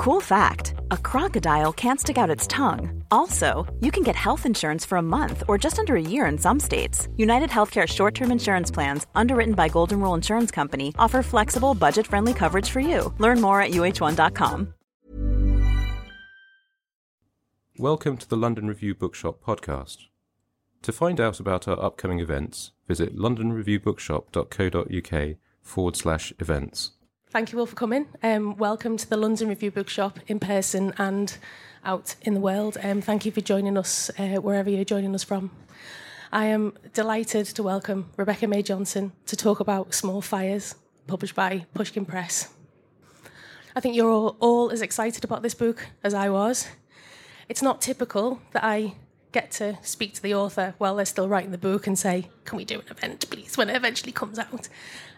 Cool fact a crocodile can't stick out its tongue. Also, you can get health insurance for a month or just under a year in some states. United Healthcare short term insurance plans, underwritten by Golden Rule Insurance Company, offer flexible, budget friendly coverage for you. Learn more at uh1.com. Welcome to the London Review Bookshop podcast. To find out about our upcoming events, visit londonreviewbookshop.co.uk forward slash events. Thank you all for coming. Um, welcome to the London Review Bookshop in person and out in the world. Um, thank you for joining us uh, wherever you're joining us from. I am delighted to welcome Rebecca May Johnson to talk about Small Fires, published by Pushkin Press. I think you're all, all as excited about this book as I was. It's not typical that I get to speak to the author while they're still writing the book and say, Can we do an event, please, when it eventually comes out?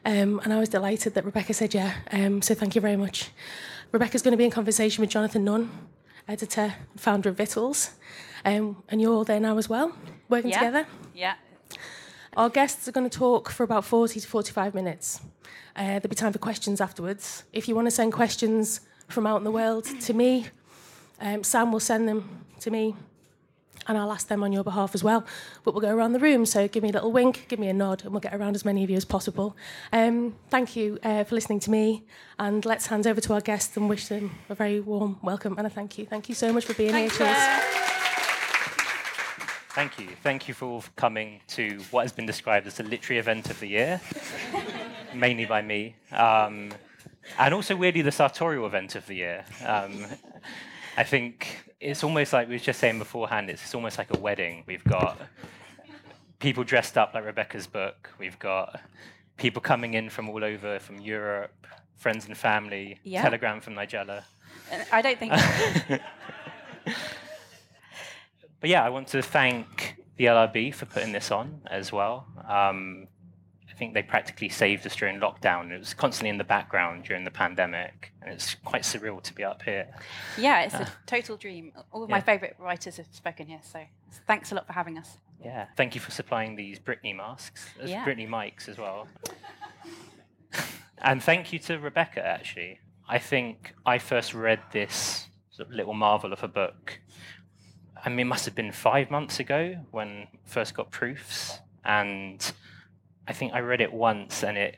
Um, and I was delighted that Rebecca said yeah. Um, so thank you very much. Rebecca's going to be in conversation with Jonathan Nunn, editor, and founder of Vittles. Um, and you're all there now as well, working yeah. together? Yeah. Our guests are going to talk for about 40 to 45 minutes. Uh, there'll be time for questions afterwards. If you want to send questions from out in the world to me, um, Sam will send them to me and I'll ask them on your behalf as well. But we'll go around the room, so give me a little wink, give me a nod, and we'll get around as many of you as possible. Um, thank you uh, for listening to me, and let's hand over to our guests and wish them a very warm welcome and a thank you. Thank you so much for being Thank here, Cheers. Thank you. Thank you for coming to what has been described as the literary event of the year, mainly by me, um, and also weirdly the sartorial event of the year. Um, I think it's almost like we were just saying beforehand. It's, it's almost like a wedding. We've got people dressed up like Rebecca's book. We've got people coming in from all over, from Europe, friends and family. Yeah. Telegram from Nigella. I don't think. but yeah, I want to thank the LRB for putting this on as well. Um, I think they practically saved us during lockdown. It was constantly in the background during the pandemic, and it's quite surreal to be up here. yeah, it's a uh. total dream. All of my favourite writers have spoken here, so thanks a lot for having us. Yeah, thank you for supplying these Britney masks, Yeah. Britney mics as well. and thank you to Rebecca, actually. I think I first read this sort of little marvel of a book. I mean, it must have been five months ago when I first got proofs. And I think I read it once and it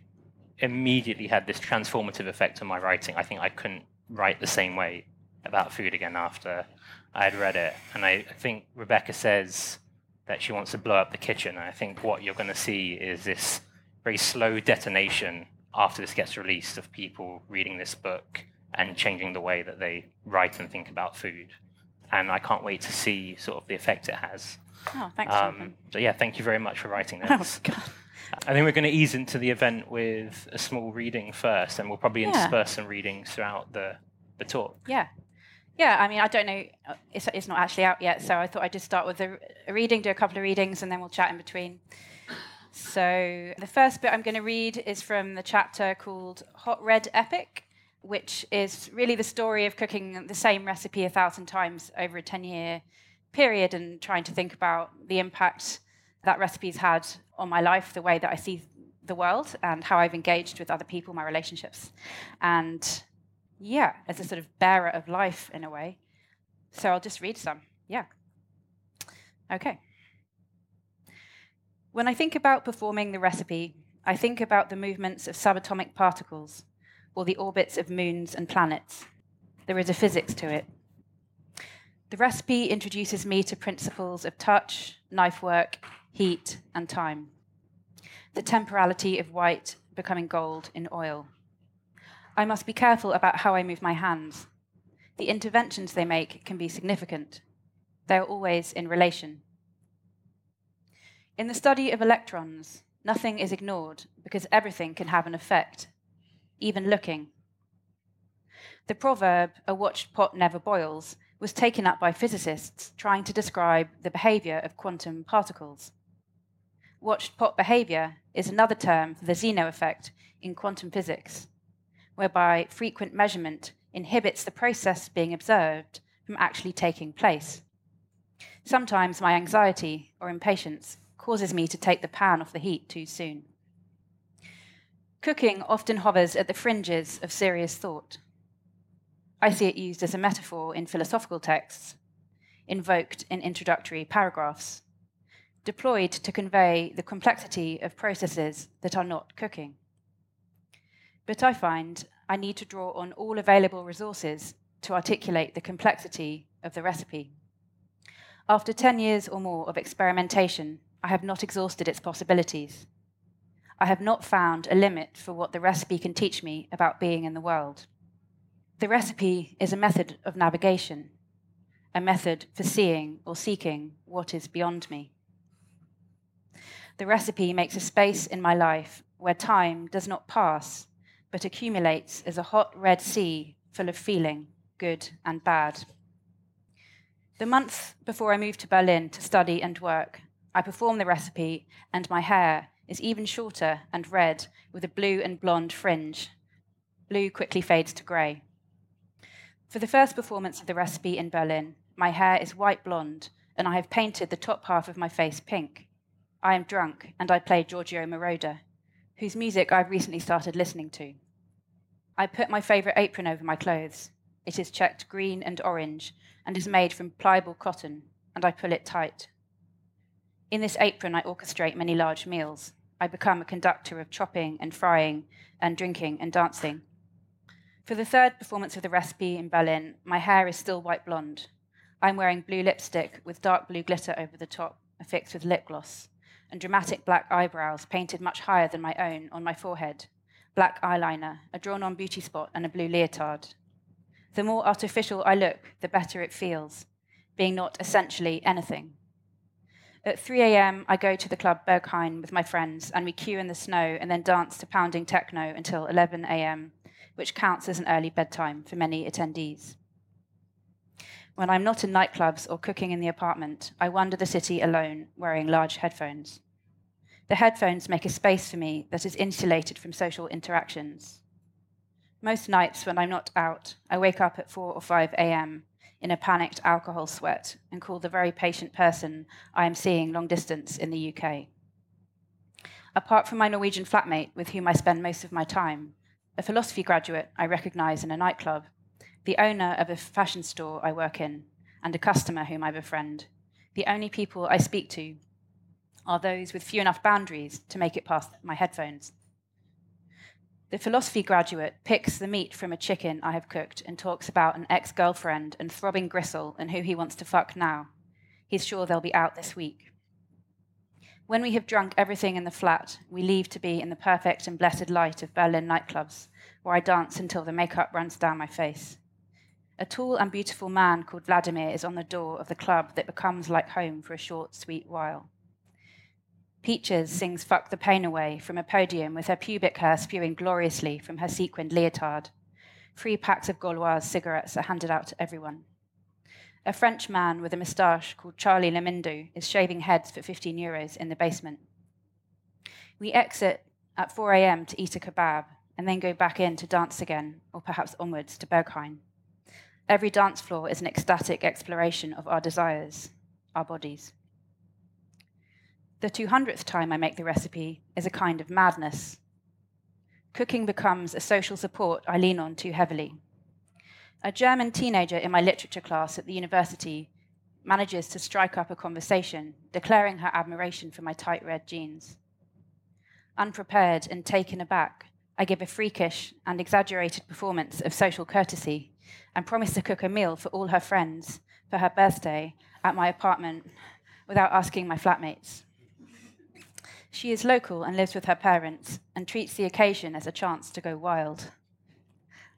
immediately had this transformative effect on my writing. I think I couldn't write the same way about food again after I had read it. And I, I think Rebecca says that she wants to blow up the kitchen. And I think what you're going to see is this very slow detonation after this gets released of people reading this book and changing the way that they write and think about food. And I can't wait to see sort of the effect it has. Oh, thanks, Um, so yeah, thank you very much for writing this. Oh. God. I think we're going to ease into the event with a small reading first, and we'll probably Yeah. intersperse some readings throughout the, the talk. Yeah. Yeah, I mean, I don't know. uh, It's, it's not actually out yet, so I thought I'd just start with a, a reading, do a couple of readings, and then we'll chat in between. So, the first bit I'm going to read is from the chapter called Hot Red Epic, which is really the story of cooking the same recipe a thousand times over a 10 year period and trying to think about the impact that recipe's had on my life, the way that I see the world, and how I've engaged with other people, my relationships. And yeah, as a sort of bearer of life in a way. So I'll just read some. Yeah. Okay. When I think about performing the recipe, I think about the movements of subatomic particles or the orbits of moons and planets. There is a physics to it. The recipe introduces me to principles of touch, knife work, heat, and time. The temporality of white becoming gold in oil. I must be careful about how I move my hands. The interventions they make can be significant. They are always in relation. In the study of electrons, nothing is ignored because everything can have an effect, even looking. The proverb, a watched pot never boils, was taken up by physicists trying to describe the behavior of quantum particles. Watched pot behavior is another term for the Zeno effect in quantum physics, whereby frequent measurement inhibits the process being observed from actually taking place. Sometimes my anxiety or impatience causes me to take the pan off the heat too soon. Cooking often hovers at the fringes of serious thought. I see it used as a metaphor in philosophical texts, invoked in introductory paragraphs, deployed to convey the complexity of processes that are not cooking. But I find I need to draw on all available resources to articulate the complexity of the recipe. After 10 years or more of experimentation, I have not exhausted its possibilities. I have not found a limit for what the recipe can teach me about being in the world. The recipe is a method of navigation, a method for seeing or seeking what is beyond me. The recipe makes a space in my life where time does not pass, but accumulates as a hot red sea full of feeling, good and bad. The month before I moved to Berlin to study and work, I performed the recipe, and my hair is even shorter and red with a blue and blonde fringe. Blue quickly fades to grey. For the first performance of the recipe in Berlin, my hair is white blonde, and I have painted the top half of my face pink. I am drunk, and I play Giorgio Moroder, whose music I've recently started listening to. I put my favourite apron over my clothes. It is checked green and orange and is made from pliable cotton, and I pull it tight. In this apron, I orchestrate many large meals. I become a conductor of chopping and frying and drinking and dancing. For the third performance of the recipe in Berlin, my hair is still white blonde. I'm wearing blue lipstick with dark blue glitter over the top, affixed with lip gloss, and dramatic black eyebrows painted much higher than my own on my forehead, black eyeliner, a drawn on beauty spot, and a blue leotard. The more artificial I look, the better it feels, being not essentially anything. At 3 a.m., I go to the club Berghain with my friends, and we queue in the snow and then dance to pounding techno until 11 a.m., which counts as an early bedtime for many attendees. When I'm not in nightclubs or cooking in the apartment, I wander the city alone, wearing large headphones. The headphones make a space for me that is insulated from social interactions. Most nights, when I'm not out, I wake up at 4 or 5 a.m. in a panicked alcohol sweat and call the very patient person I am seeing long distance in the UK. Apart from my Norwegian flatmate, with whom I spend most of my time, a philosophy graduate I recognize in a nightclub, the owner of a fashion store I work in, and a customer whom I befriend, the only people I speak to are those with few enough boundaries to make it past my headphones. The philosophy graduate picks the meat from a chicken I have cooked and talks about an ex girlfriend and throbbing gristle and who he wants to fuck now. He's sure they'll be out this week. When we have drunk everything in the flat, we leave to be in the perfect and blessed light of Berlin nightclubs, where I dance until the makeup runs down my face. A tall and beautiful man called Vladimir is on the door of the club that becomes like home for a short, sweet while. Peaches sings Fuck the Pain Away from a podium with her pubic hair spewing gloriously from her sequined leotard. Three packs of Gauloise cigarettes are handed out to everyone. A French man with a moustache called Charlie Lemindou is shaving heads for 15 euros in the basement. We exit at 4 a.m. to eat a kebab and then go back in to dance again, or perhaps onwards to Berghain. Every dance floor is an ecstatic exploration of our desires, our bodies. The 200th time I make the recipe is a kind of madness. Cooking becomes a social support I lean on too heavily. A German teenager in my literature class at the university manages to strike up a conversation, declaring her admiration for my tight red jeans. Unprepared and taken aback, I give a freakish and exaggerated performance of social courtesy and promise to cook a meal for all her friends for her birthday at my apartment without asking my flatmates. She is local and lives with her parents and treats the occasion as a chance to go wild.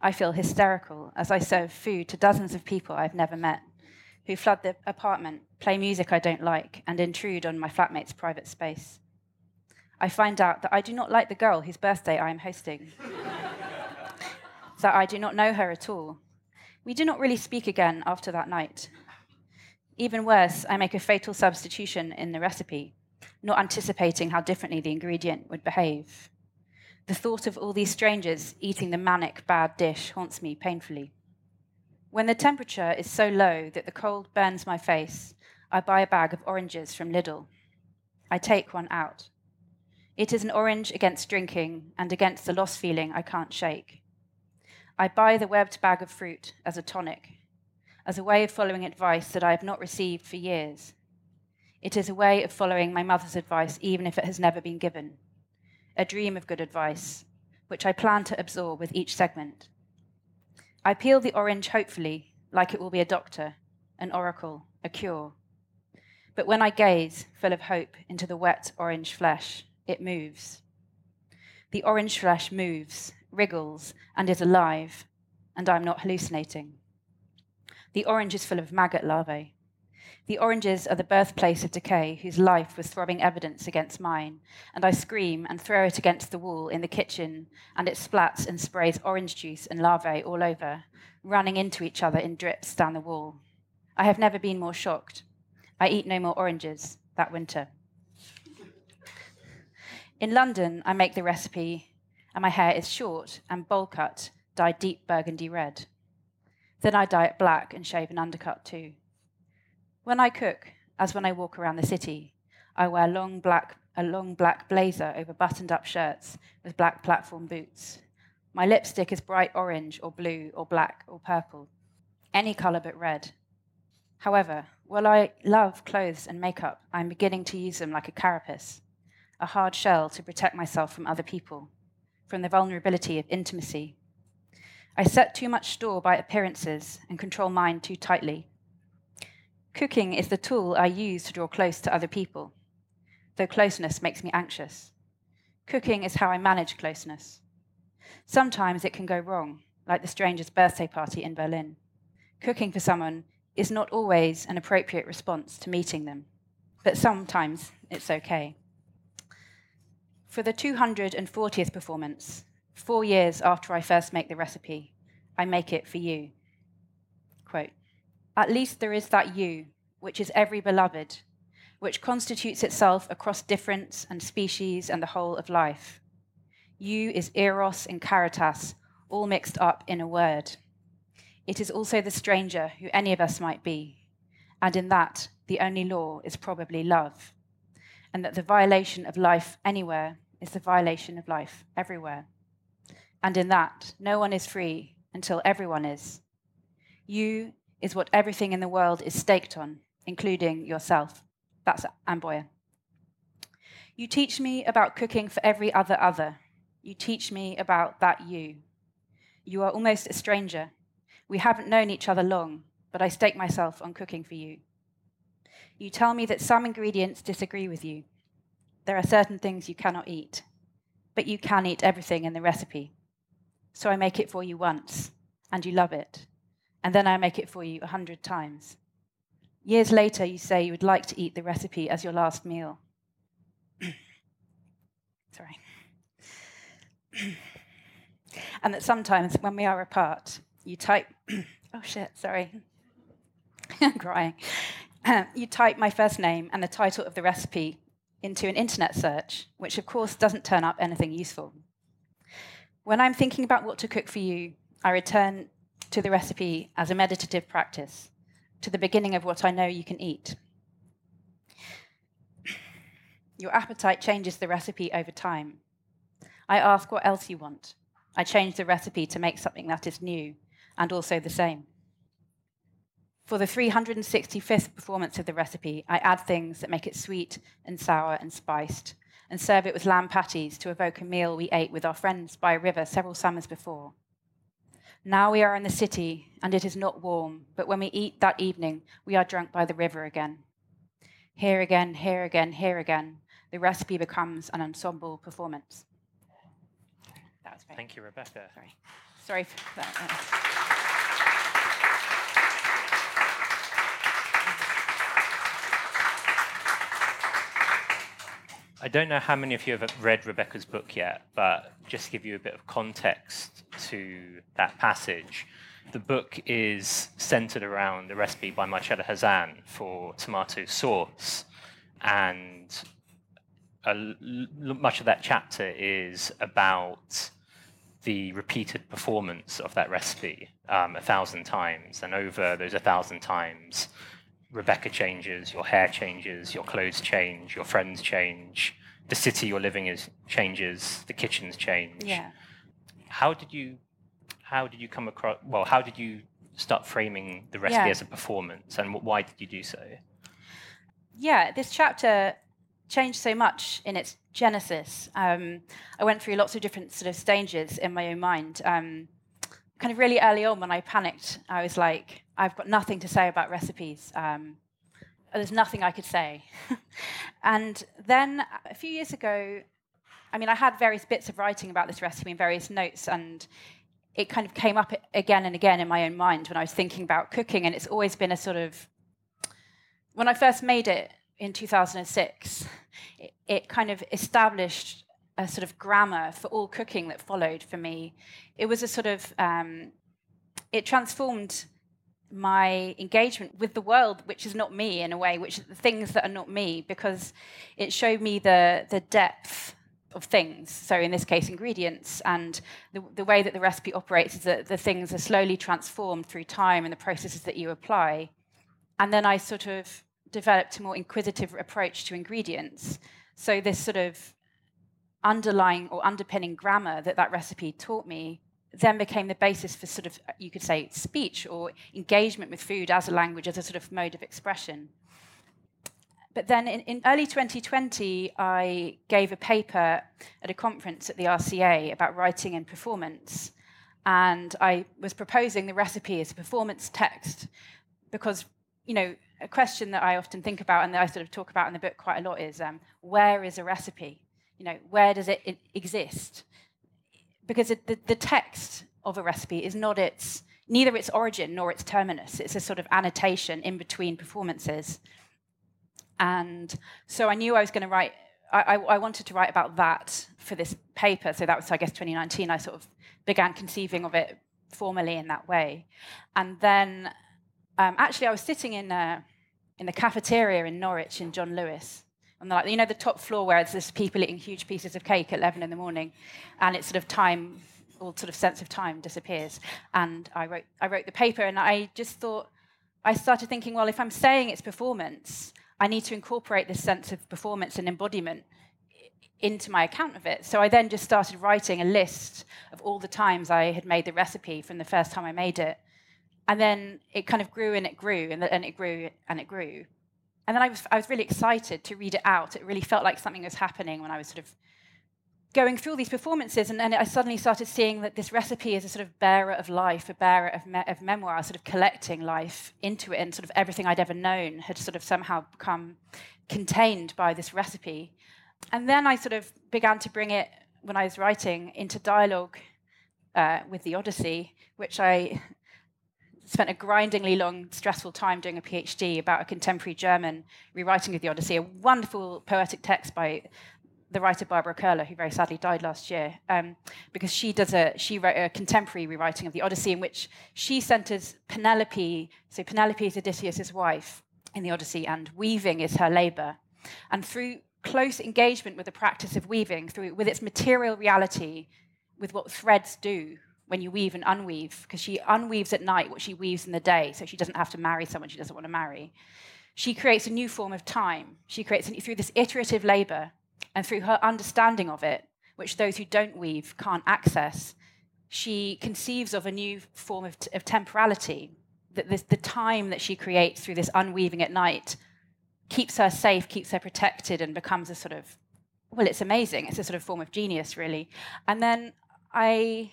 I feel hysterical as I serve food to dozens of people I've never met who flood the apartment, play music I don't like, and intrude on my flatmate's private space. I find out that I do not like the girl whose birthday I am hosting, that I do not know her at all, We do not really speak again after that night. Even worse, I make a fatal substitution in the recipe, not anticipating how differently the ingredient would behave. The thought of all these strangers eating the manic bad dish haunts me painfully. When the temperature is so low that the cold burns my face, I buy a bag of oranges from Lidl. I take one out. It is an orange against drinking and against the lost feeling I can't shake. I buy the webbed bag of fruit as a tonic, as a way of following advice that I have not received for years. It is a way of following my mother's advice, even if it has never been given. A dream of good advice, which I plan to absorb with each segment. I peel the orange hopefully, like it will be a doctor, an oracle, a cure. But when I gaze, full of hope, into the wet orange flesh, it moves. The orange flesh moves, wriggles, and is alive, and I'm not hallucinating. The orange is full of maggot larvae. The oranges are the birthplace of decay, whose life was throbbing evidence against mine, and I scream and throw it against the wall in the kitchen, and it splats and sprays orange juice and larvae all over, running into each other in drips down the wall. I have never been more shocked. I eat no more oranges that winter. In London, I make the recipe, and my hair is short and bowl cut, dyed deep burgundy red. Then I dye it black and shave an undercut too. When I cook, as when I walk around the city, I wear long black, a long black blazer over buttoned up shirts with black platform boots. My lipstick is bright orange or blue or black or purple, any colour but red. However, while I love clothes and makeup, I'm beginning to use them like a carapace, a hard shell to protect myself from other people, from the vulnerability of intimacy. I set too much store by appearances and control mine too tightly. Cooking is the tool I use to draw close to other people, though closeness makes me anxious. Cooking is how I manage closeness. Sometimes it can go wrong, like the stranger's birthday party in Berlin. Cooking for someone is not always an appropriate response to meeting them, but sometimes it's okay. For the 240th performance, four years after I first make the recipe, I make it for you. Quote, At least there is that you, which is every beloved, which constitutes itself across difference and species and the whole of life. You is eros and caritas, all mixed up in a word. It is also the stranger who any of us might be, and in that, the only law is probably love, and that the violation of life anywhere is the violation of life everywhere. And in that, no one is free until everyone is. You is what everything in the world is staked on, including yourself. That's Anne Boyer. You teach me about cooking for every other other. You teach me about that you. You are almost a stranger, we haven't known each other long, but I stake myself on cooking for you. You tell me that some ingredients disagree with you. There are certain things you cannot eat, but you can eat everything in the recipe. So I make it for you once, and you love it, and then I make it for you a hundred times. Years later, you say you would like to eat the recipe as your last meal. Sorry. and that sometimes when we are apart, you type, oh shit, sorry, I'm crying. you type my first name and the title of the recipe into an internet search, which of course doesn't turn up anything useful. When I'm thinking about what to cook for you, I return to the recipe as a meditative practice, to the beginning of what I know you can eat. Your appetite changes the recipe over time. I ask what else you want. I change the recipe to make something that is new and also the same. For the 365th performance of the recipe, I add things that make it sweet and sour and spiced, and serve it with lamb patties to evoke a meal we ate with our friends by a river several summers before. Now we are in the city, and it is not warm, but when we eat that evening, we are drunk by the river again. Here again, here again, here again, the recipe becomes an ensemble performance. Thank you, Rebecca. Sorry. Sorry for that. I don't know how many of you have read Rebecca's book yet, but just to give you a bit of context to that passage, the book is centered around the recipe by Marcella Hazan for tomato sauce. And much of that chapter is about the repeated performance of that recipe um, a thousand times. And over those a thousand times, Rebecca changes, your hair changes, your clothes change, your friends change, the city you're living in changes, the kitchens change. Yeah. How did you how did you come across well, how did you start framing the recipe yeah. as a performance and why did you do so? Yeah, this chapter changed so much in its genesis. Um, I went through lots of different sort of stages in my own mind. Um, kind of really early on when I panicked, I was like, I've got nothing to say about recipes. Um, there's nothing I could say. and then a few years ago, I mean, I had various bits of writing about this recipe and various notes, and it kind of came up again and again in my own mind when I was thinking about cooking. And it's always been a sort of, when I first made it in 2006, it, it kind of established a sort of grammar for all cooking that followed for me. It was a sort of, um, it transformed my engagement with the world, which is not me in a way, which are the things that are not me, because it showed me the the depth of things. So in this case, ingredients and the, the way that the recipe operates is that the things are slowly transformed through time and the processes that you apply. And then I sort of developed a more inquisitive approach to ingredients. So this sort of underlying or underpinning grammar that that recipe taught me then became the basis for sort of, you could say, speech or engagement with food as a language, as a sort of mode of expression. But then in, in, early 2020, I gave a paper at a conference at the RCA about writing and performance. And I was proposing the recipe as a performance text because, you know, a question that I often think about and that I sort of talk about in the book quite a lot is um, where is a recipe? You know, where does it, it exist? because it, the, the text of a recipe is not its neither its origin nor its terminus. It's a sort of annotation in between performances. And so I knew I was going to write, I, I, wanted to write about that for this paper. So that was, I guess, 2019. I sort of began conceiving of it formally in that way. And then um, actually, I was sitting in, uh, in the cafeteria in Norwich in John Lewis the like you know the top floor where there's people eating huge pieces of cake at 11 in the morning and it's sort of time all sort of sense of time disappears. And i wrote i wrote the paper and i just thought i started thinking well if i'm saying it's performance i need to incorporate this sense of performance and embodiment into my account of it. So i then just started writing a list of all the times i had made the recipe from the first time i made it. And then it kind of grew and it grew and, and it grew and it grew and then I was, I was really excited to read it out. It really felt like something was happening when I was sort of going through all these performances. And then I suddenly started seeing that this recipe is a sort of bearer of life, a bearer of, me- of memoir, sort of collecting life into it. And sort of everything I'd ever known had sort of somehow become contained by this recipe. And then I sort of began to bring it, when I was writing, into dialogue uh, with the Odyssey, which I spent a grindingly long, stressful time doing a PhD about a contemporary German rewriting of the Odyssey, a wonderful poetic text by the writer Barbara Koehler, who very sadly died last year, um, because she does a she wrote a contemporary rewriting of the Odyssey in which she centers Penelope. So Penelope is Odysseus's wife in the Odyssey, and weaving is her labor. And through close engagement with the practice of weaving, through with its material reality, with what threads do, when you weave and unweave, because she unweaves at night what she weaves in the day, so she doesn't have to marry someone she doesn't want to marry. She creates a new form of time. She creates through this iterative labor and through her understanding of it, which those who don't weave can't access. She conceives of a new form of, t- of temporality. That this, the time that she creates through this unweaving at night keeps her safe, keeps her protected, and becomes a sort of well, it's amazing. It's a sort of form of genius, really. And then I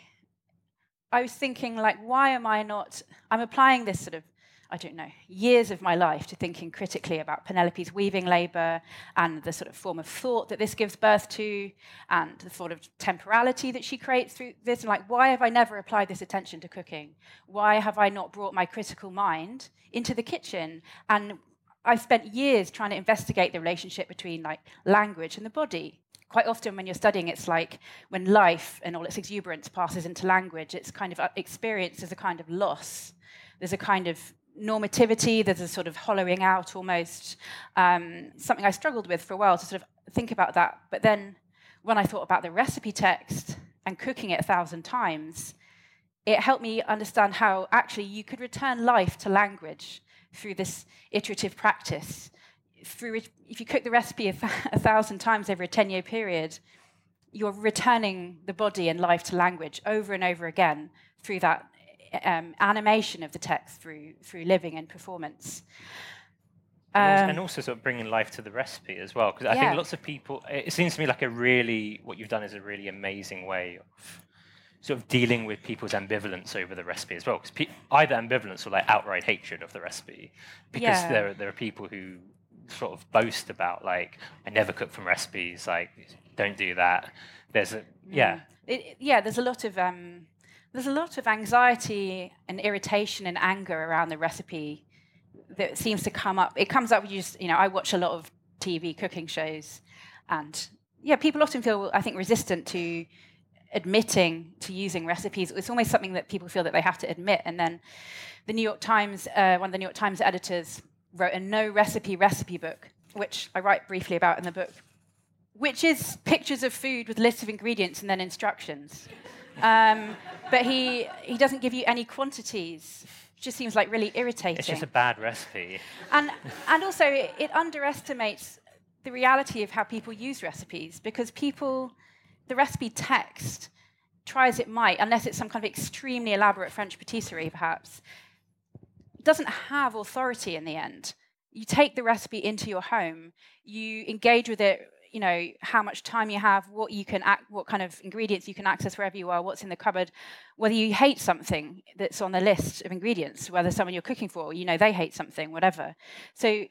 I was thinking, like, why am I not? I'm applying this sort of, I don't know, years of my life to thinking critically about Penelope's weaving labor and the sort of form of thought that this gives birth to and the sort of temporality that she creates through this. And, like, why have I never applied this attention to cooking? Why have I not brought my critical mind into the kitchen? And I spent years trying to investigate the relationship between like language and the body. Quite often, when you're studying, it's like when life and all its exuberance passes into language, it's kind of uh, experienced as a kind of loss. There's a kind of normativity, there's a sort of hollowing out almost. Um, something I struggled with for a while to sort of think about that. But then when I thought about the recipe text and cooking it a thousand times, it helped me understand how actually you could return life to language through this iterative practice. Through if you cook the recipe a, a thousand times over a 10 year period, you're returning the body and life to language over and over again through that um, animation of the text through through living and performance. And also, and um, also, sort of bringing life to the recipe as well, because I yeah. think lots of people. It seems to me like a really what you've done is a really amazing way of sort of dealing with people's ambivalence over the recipe as well. Because pe- either ambivalence or like outright hatred of the recipe, because Yeah. there there are people who sort of boast about like I never cook from recipes, like don't do that. There's a yeah. It, it- yeah, there's a lot of um, there's a lot of anxiety and irritation and anger around the recipe that seems to come up. It comes up. You just you know, I watch a lot of TV cooking shows, and yeah, people often feel I think resistant to admitting to using recipes. It's almost something that people feel that they have to admit. And then the New York Times, uh, one of the New York Times editors, wrote a no recipe recipe book, which I write briefly about in the book, which is pictures of food with lists of ingredients and then instructions. Um, but he, he doesn't give you any quantities. It just seems like really irritating. It's just a bad recipe. And, and also, it, it underestimates the reality of how people use recipes because people, the recipe text, try as it might, unless it's some kind of extremely elaborate French patisserie, perhaps, doesn't have authority in the end. You take the recipe into your home, you engage with it. You know how much time you have, what you can, ac- what kind of ingredients you can access wherever you are, what's in the cupboard. Whether you hate something that's on the list of ingredients, whether someone you're cooking for, you know they hate something, whatever. So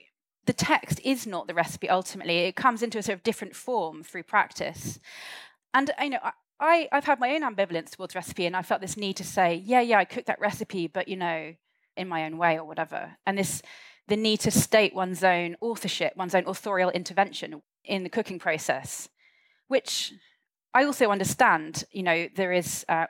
the text is not the recipe ultimately. It comes into a sort of different form through practice. And you know, I, I've had my own ambivalence towards recipe, and I felt this need to say, yeah, yeah, I cooked that recipe, but you know, in my own way or whatever. And this the need to state one's own authorship, one's own authorial intervention in the cooking process, which I also understand. You know, there is. Uh,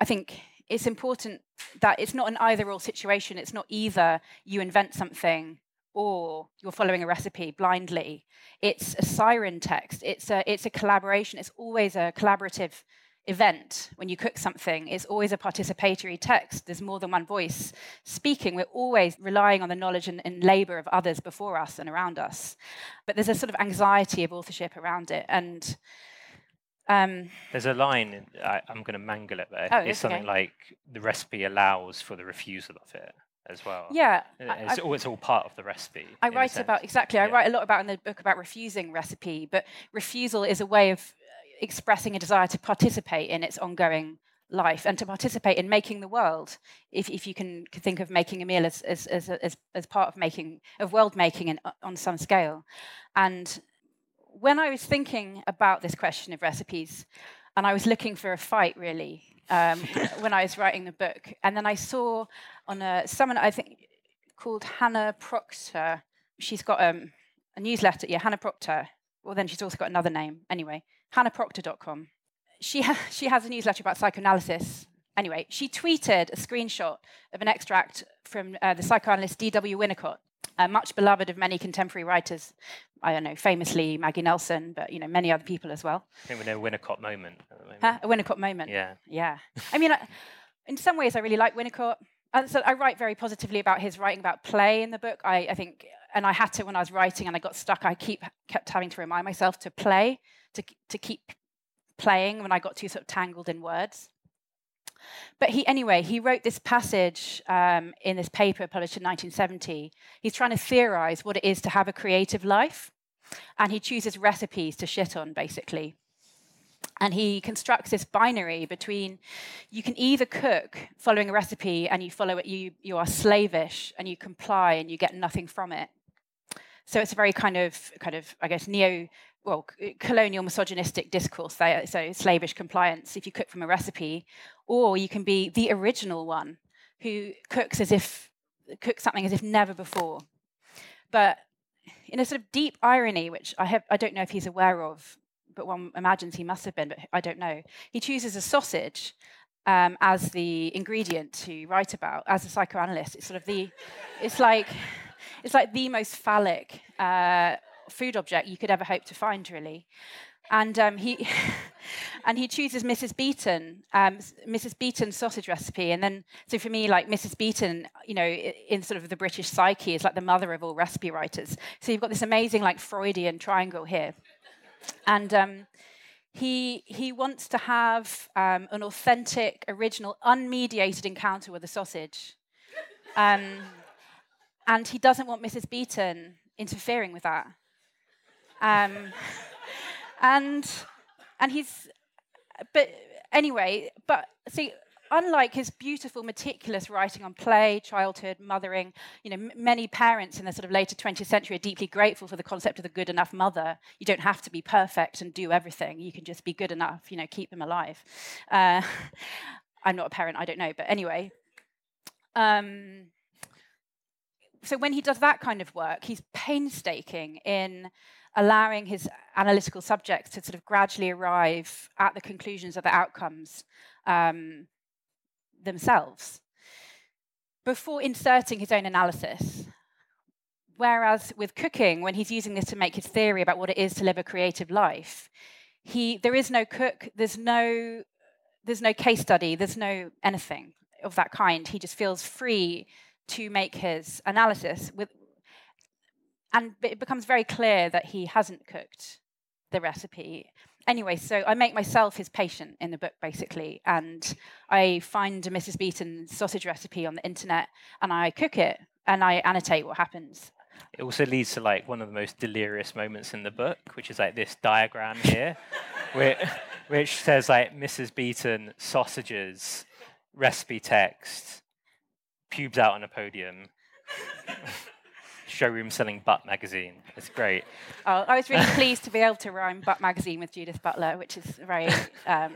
I think it's important that it's not an either-or situation. It's not either you invent something or you're following a recipe blindly. It's a siren text. It's a it's a collaboration. It's always a collaborative event when you cook something. It's always a participatory text. There's more than one voice speaking. We're always relying on the knowledge and, and labor of others before us and around us. But there's a sort of anxiety of authorship around it. And um, There's a line, I, I'm going to mangle it there. Oh, it's it's something okay. like the recipe allows for the refusal of it as well. yeah, It's, I- all, it's all part of the recipe. I write about exactly. I Yeah. write a lot about in the book about refusing recipe, but refusal is a way of uh, expressing a desire to participate in its ongoing life and to participate in making the world. If, if you can think of making a meal as as, as, as, as part of making of world making in, on some scale, and when I was thinking about this question of recipes, and I was looking for a fight really um, when I was writing the book, and then I saw on a someone I think called Hannah Proctor. She's got um, a newsletter, yeah, Hannah Proctor. Well, then she's also got another name. Anyway, hannahproctor.com. She, ha- she has a newsletter about psychoanalysis. Anyway, she tweeted a screenshot of an extract from uh, the psychoanalyst D.W. Winnicott, uh, much beloved of many contemporary writers. I don't know, famously Maggie Nelson, but you know many other people as well. I think in a Winnicott moment moment. Huh? A Winnicott moment. Yeah. Yeah. I mean, I, in some ways, I really like Winnicott. And so I write very positively about his writing about play in the book. I, I think, and I had to when I was writing and I got stuck. I keep kept having to remind myself to play, to to keep playing when I got too sort of tangled in words. But he, anyway, he wrote this passage um, in this paper published in 1970. He's trying to theorize what it is to have a creative life, and he chooses recipes to shit on, basically. And he constructs this binary between you can either cook following a recipe and you follow it, you, you are slavish and you comply and you get nothing from it. So it's a very kind of, kind of, I guess, neo, well, colonial misogynistic discourse. So slavish compliance if you cook from a recipe, or you can be the original one who cooks as if cooks something as if never before. But in a sort of deep irony, which I, have, I don't know if he's aware of, but one imagines he must have been, but I don't know, he chooses a sausage um, as the ingredient to write about. As a psychoanalyst, it's sort of the, it's like, it's like the most phallic uh, food object you could ever hope to find, really. And um, he and he chooses Mrs. Beeton, um, Mrs. Beeton's sausage recipe. And then, so for me, like Mrs. Beeton, you know, in sort of the British psyche, is like the mother of all recipe writers. So you've got this amazing, like Freudian triangle here. And um, he he wants to have um, an authentic, original, unmediated encounter with a sausage. Um, and he doesn't want Mrs. Beeton interfering with that. And and he's but anyway but see unlike his beautiful meticulous writing on play childhood mothering you know m- many parents in the sort of later 20th century are deeply grateful for the concept of the good enough mother. You don't have to be perfect and do everything. You can just be good enough you know keep them alive. Uh, i'm not a parent i don't know but anyway. Um, so when he does that kind of work he's painstaking in allowing his analytical subjects to sort of gradually arrive at the conclusions of the outcomes um, themselves before inserting his own analysis. Whereas with cooking, when he's using this to make his theory about what it is to live a creative life, he there is no cook, there's no there's no case study, there's no anything of that kind. He just feels free to make his analysis with and it becomes very clear that he hasn't cooked the recipe. Anyway, so I make myself his patient in the book, basically, and I find a Mrs. Beeton sausage recipe on the internet, and I cook it, and I annotate what happens. It also leads to like one of the most delirious moments in the book, which is like this diagram here, which, which says like Mrs. Beeton sausages recipe text, pubes out on a podium showroom selling Butt magazine. It's great. Oh, I was really pleased to be able to rhyme Butt magazine with Judith Butler, which is very um,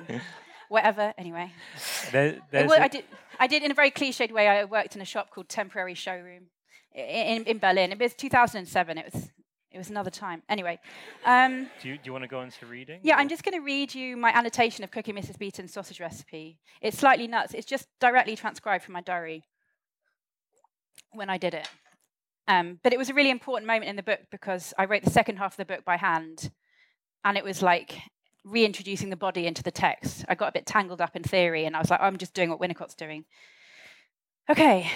whatever. Anyway, there, I did. I did in a very cliched way. I worked in a shop called Temporary Showroom in, in Berlin. It was 2007. It was it was another time. Anyway. Um, do, you, do you want to go into reading? Yeah, or? I'm just going to read you my annotation of cooking Mrs. Beeton's sausage recipe. It's slightly nuts. It's just directly transcribed from my diary when I did it. Um, but it was a really important moment in the book because I wrote the second half of the book by hand, and it was like reintroducing the body into the text. I got a bit tangled up in theory, and I was like, oh, I'm just doing what Winnicott's doing. Okay.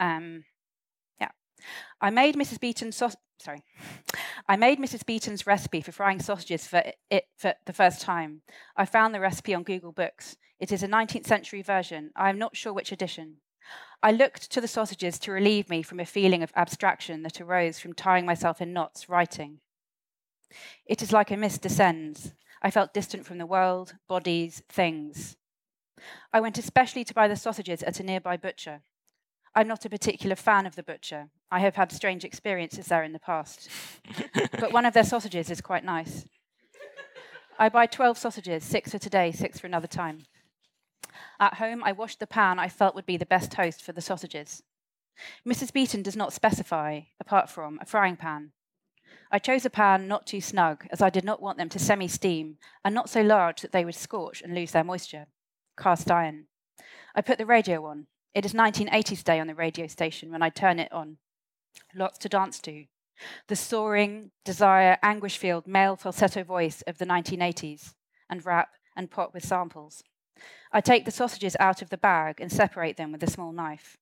Um, yeah. I made Mrs. Beeton's sauce. Sorry. I made Mrs. Beeton's recipe for frying sausages for it for the first time. I found the recipe on Google Books. It is a 19th century version. I am not sure which edition. I looked to the sausages to relieve me from a feeling of abstraction that arose from tying myself in knots writing. It is like a mist descends. I felt distant from the world, bodies, things. I went especially to buy the sausages at a nearby butcher. I'm not a particular fan of the butcher. I have had strange experiences there in the past. but one of their sausages is quite nice. I buy 12 sausages, six for today, six for another time. At home, I washed the pan I felt would be the best host for the sausages. Mrs. Beeton does not specify, apart from a frying pan. I chose a pan not too snug, as I did not want them to semi steam, and not so large that they would scorch and lose their moisture. Cast iron. I put the radio on. It is 1980s day on the radio station when I turn it on. Lots to dance to. The soaring, desire, anguish filled male falsetto voice of the 1980s, and rap and pop with samples. I take the sausages out of the bag and separate them with a small knife.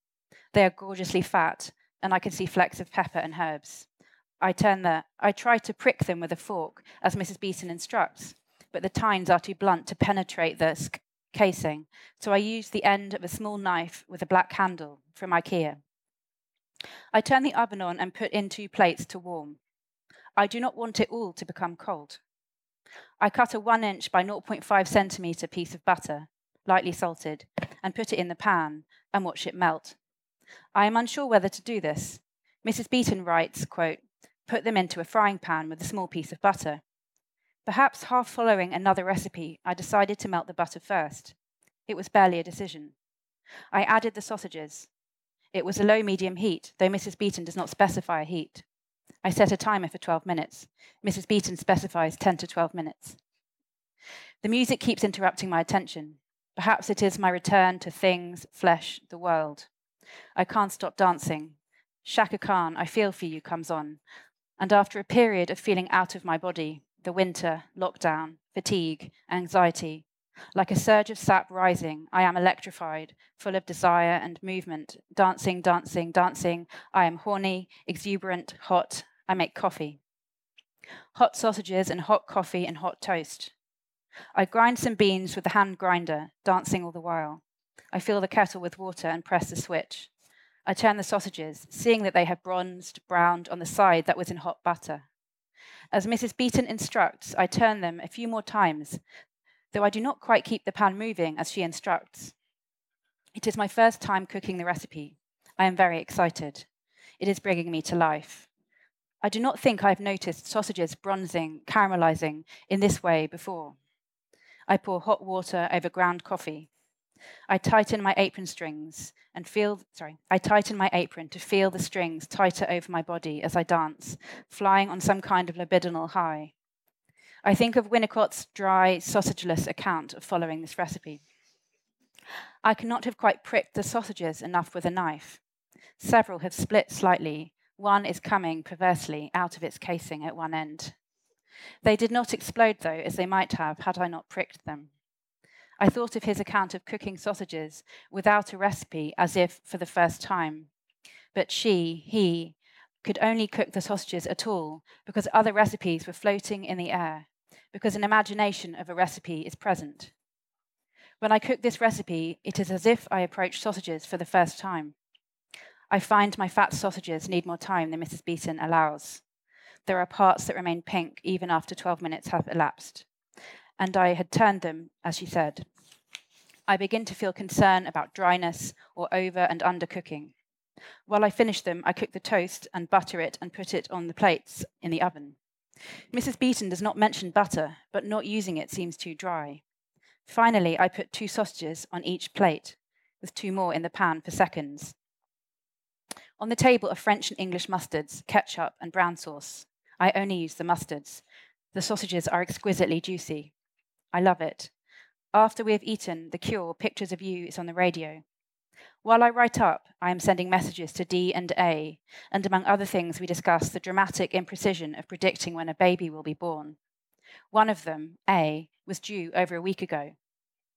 They are gorgeously fat, and I can see flecks of pepper and herbs. I turn the I try to prick them with a fork, as Mrs. Beeton instructs, but the tines are too blunt to penetrate the casing, so I use the end of a small knife with a black handle from IKEA. I turn the oven on and put in two plates to warm. I do not want it all to become cold. I cut a 1 inch by 0.5 centimetre piece of butter, lightly salted, and put it in the pan and watch it melt. I am unsure whether to do this. Mrs. Beeton writes, quote, put them into a frying pan with a small piece of butter. Perhaps half following another recipe, I decided to melt the butter first. It was barely a decision. I added the sausages. It was a low medium heat, though Mrs. Beeton does not specify a heat. I set a timer for 12 minutes. Mrs. Beeton specifies 10 to 12 minutes. The music keeps interrupting my attention. Perhaps it is my return to things, flesh, the world. I can't stop dancing. Chaka Khan, I Feel For You comes on. And after a period of feeling out of my body, the winter, lockdown, fatigue, anxiety, like a surge of sap rising, I am electrified, full of desire and movement, dancing, dancing, dancing. I am horny, exuberant, hot. I make coffee. Hot sausages and hot coffee and hot toast. I grind some beans with the hand grinder, dancing all the while. I fill the kettle with water and press the switch. I turn the sausages, seeing that they have bronzed, browned on the side that was in hot butter. As Mrs. Beeton instructs, I turn them a few more times, though I do not quite keep the pan moving as she instructs. It is my first time cooking the recipe. I am very excited. It is bringing me to life. I do not think I have noticed sausages bronzing, caramelizing in this way before. I pour hot water over ground coffee. I tighten my apron strings and feel, sorry, I tighten my apron to feel the strings tighter over my body as I dance, flying on some kind of libidinal high. I think of Winnicott's dry, sausageless account of following this recipe. I cannot have quite pricked the sausages enough with a knife. Several have split slightly. One is coming perversely out of its casing at one end. They did not explode, though, as they might have had I not pricked them. I thought of his account of cooking sausages without a recipe as if for the first time. But she, he, could only cook the sausages at all because other recipes were floating in the air, because an imagination of a recipe is present. When I cook this recipe, it is as if I approach sausages for the first time. I find my fat sausages need more time than Mrs. Beeton allows. There are parts that remain pink even after 12 minutes have elapsed. And I had turned them, as she said. I begin to feel concern about dryness or over and under cooking. While I finish them, I cook the toast and butter it and put it on the plates in the oven. Mrs. Beeton does not mention butter, but not using it seems too dry. Finally, I put two sausages on each plate, with two more in the pan for seconds. On the table are French and English mustards, ketchup, and brown sauce. I only use the mustards. The sausages are exquisitely juicy. I love it. After we have eaten, The Cure, Pictures of You is on the radio. While I write up, I am sending messages to D and A, and among other things, we discuss the dramatic imprecision of predicting when a baby will be born. One of them, A, was due over a week ago.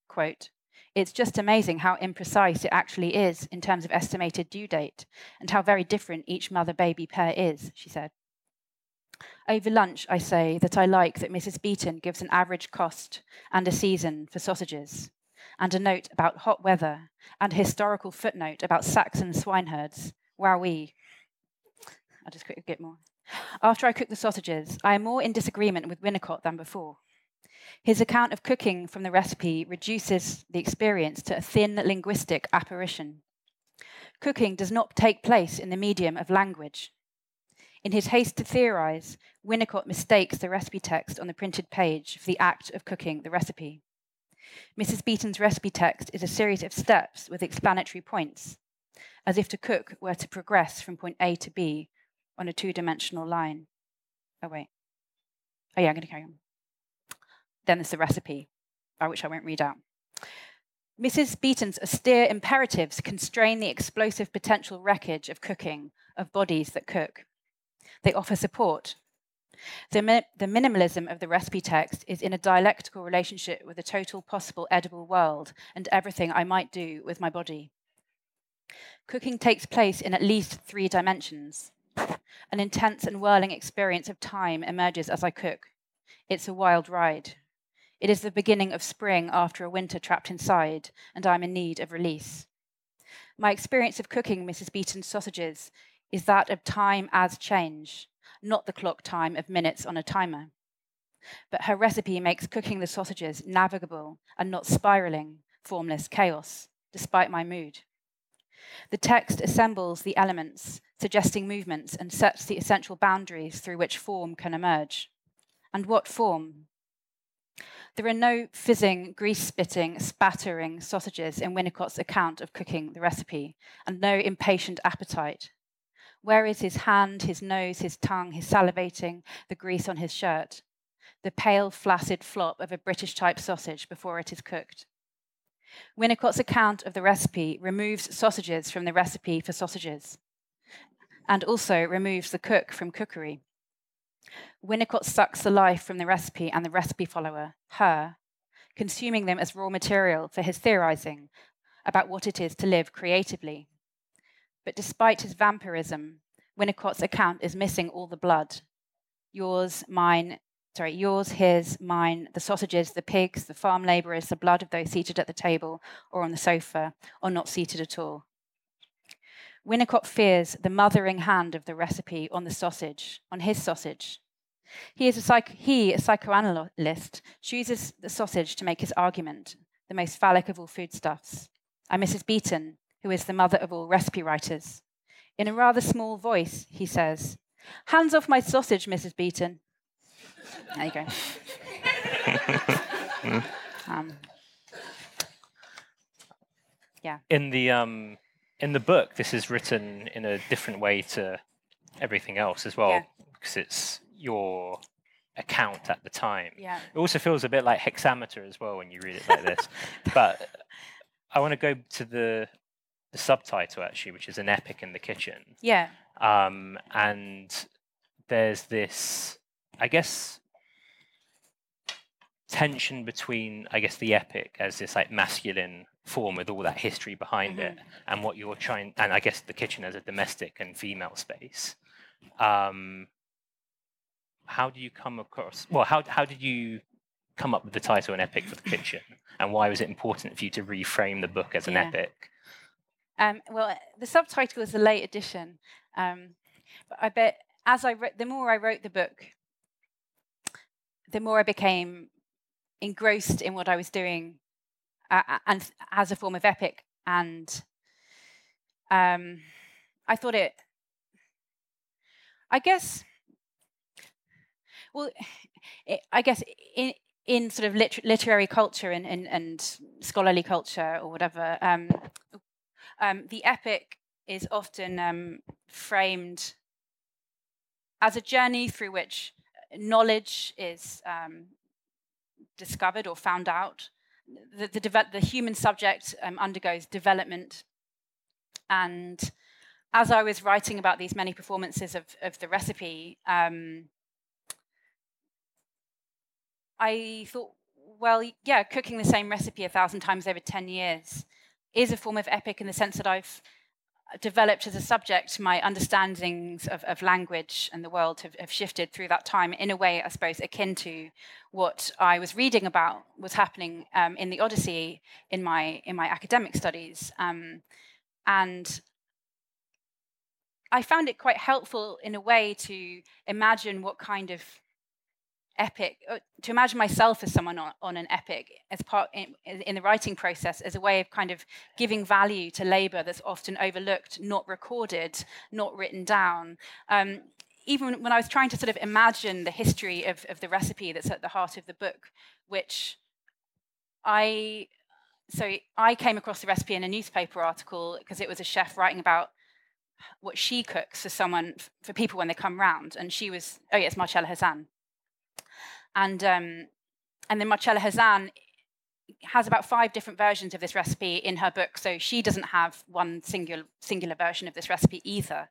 Quote, it's just amazing how imprecise it actually is in terms of estimated due date, and how very different each mother baby pair is, she said. Over lunch, I say that I like that Mrs. Beeton gives an average cost and a season for sausages, and a note about hot weather, and a historical footnote about Saxon swineherds. Wowee. I'll just quickly get more. After I cook the sausages, I am more in disagreement with Winnicott than before. His account of cooking from the recipe reduces the experience to a thin linguistic apparition. Cooking does not take place in the medium of language. In his haste to theorize, Winnicott mistakes the recipe text on the printed page for the act of cooking the recipe. Mrs. Beeton's recipe text is a series of steps with explanatory points, as if to cook were to progress from point A to B on a two dimensional line. Oh, wait. Oh, yeah, I'm going to carry on. Then there's the recipe, which I won't read out. Mrs. Beeton's austere imperatives constrain the explosive potential wreckage of cooking, of bodies that cook. They offer support. The, mi- the minimalism of the recipe text is in a dialectical relationship with the total possible edible world and everything I might do with my body. Cooking takes place in at least three dimensions. An intense and whirling experience of time emerges as I cook. It's a wild ride. It is the beginning of spring after a winter trapped inside, and I'm in need of release. My experience of cooking Mrs. Beeton's sausages is that of time as change, not the clock time of minutes on a timer. But her recipe makes cooking the sausages navigable and not spiraling, formless chaos, despite my mood. The text assembles the elements, suggesting movements, and sets the essential boundaries through which form can emerge. And what form? There are no fizzing, grease spitting, spattering sausages in Winnicott's account of cooking the recipe, and no impatient appetite. Where is his hand, his nose, his tongue, his salivating, the grease on his shirt? The pale, flaccid flop of a British type sausage before it is cooked. Winnicott's account of the recipe removes sausages from the recipe for sausages, and also removes the cook from cookery. Winnicott sucks the life from the recipe and the recipe follower, her, consuming them as raw material for his theorizing about what it is to live creatively. But despite his vampirism, Winnicott's account is missing all the blood. Yours, mine, sorry, yours, his, mine, the sausages, the pigs, the farm labourers, the blood of those seated at the table or on the sofa, or not seated at all. Winnicott fears the mothering hand of the recipe on the sausage, on his sausage. He, is a psych- he, a psychoanalyst, chooses the sausage to make his argument, the most phallic of all foodstuffs. I'm Mrs. Beeton, who is the mother of all recipe writers. In a rather small voice, he says, Hands off my sausage, Mrs. Beeton. There you go. um, yeah. In the um, in the book, this is written in a different way to everything else as well, Yeah. because it's your account at the time. Yeah. It also feels a bit like hexameter as well when you read it like this. but I want to go to the the subtitle actually, which is an epic in the kitchen. Yeah. Um, and there's this, I guess, tension between, I guess, the epic as this like masculine form with all that history behind it, and what you're trying, and I guess the kitchen as a domestic and female space. Um, how do you come across? Well, how how did you come up with the title "An Epic for the Kitchen," and why was it important for you to reframe the book as an Yeah. epic? Um, well, the subtitle is a late edition. Um, but I bet as I wrote, the more I wrote the book, the more I became engrossed in what I was doing, uh, and as a form of epic. And um, I thought it. I guess. Well, it, I guess in in sort of lit- literary culture and, and, and scholarly culture or whatever, um, um, the epic is often um, framed as a journey through which knowledge is um, discovered or found out. The, the, the human subject um, undergoes development. And as I was writing about these many performances of, of the recipe, um, I thought, well, yeah, cooking the same recipe a thousand times over 10 years is a form of epic in the sense that I've developed as a subject, my understandings of, of language and the world have, have shifted through that time in a way, I suppose, akin to what I was reading about was happening um, in the Odyssey in my in my academic studies, um, and I found it quite helpful in a way to imagine what kind of epic uh, to imagine myself as someone on, on an epic as part in, in the writing process as a way of kind of giving value to labor that's often overlooked not recorded not written down. Um, even when i was trying to sort of imagine the history of, of the recipe that's at the heart of the book which i so i came across the recipe in a newspaper article because it was a chef writing about what she cooks for someone for people when they come round and she was oh yes marcella hazan and um, and then Marcella Hazan has about five different versions of this recipe in her book. So she doesn't have one singular singular version of this recipe either.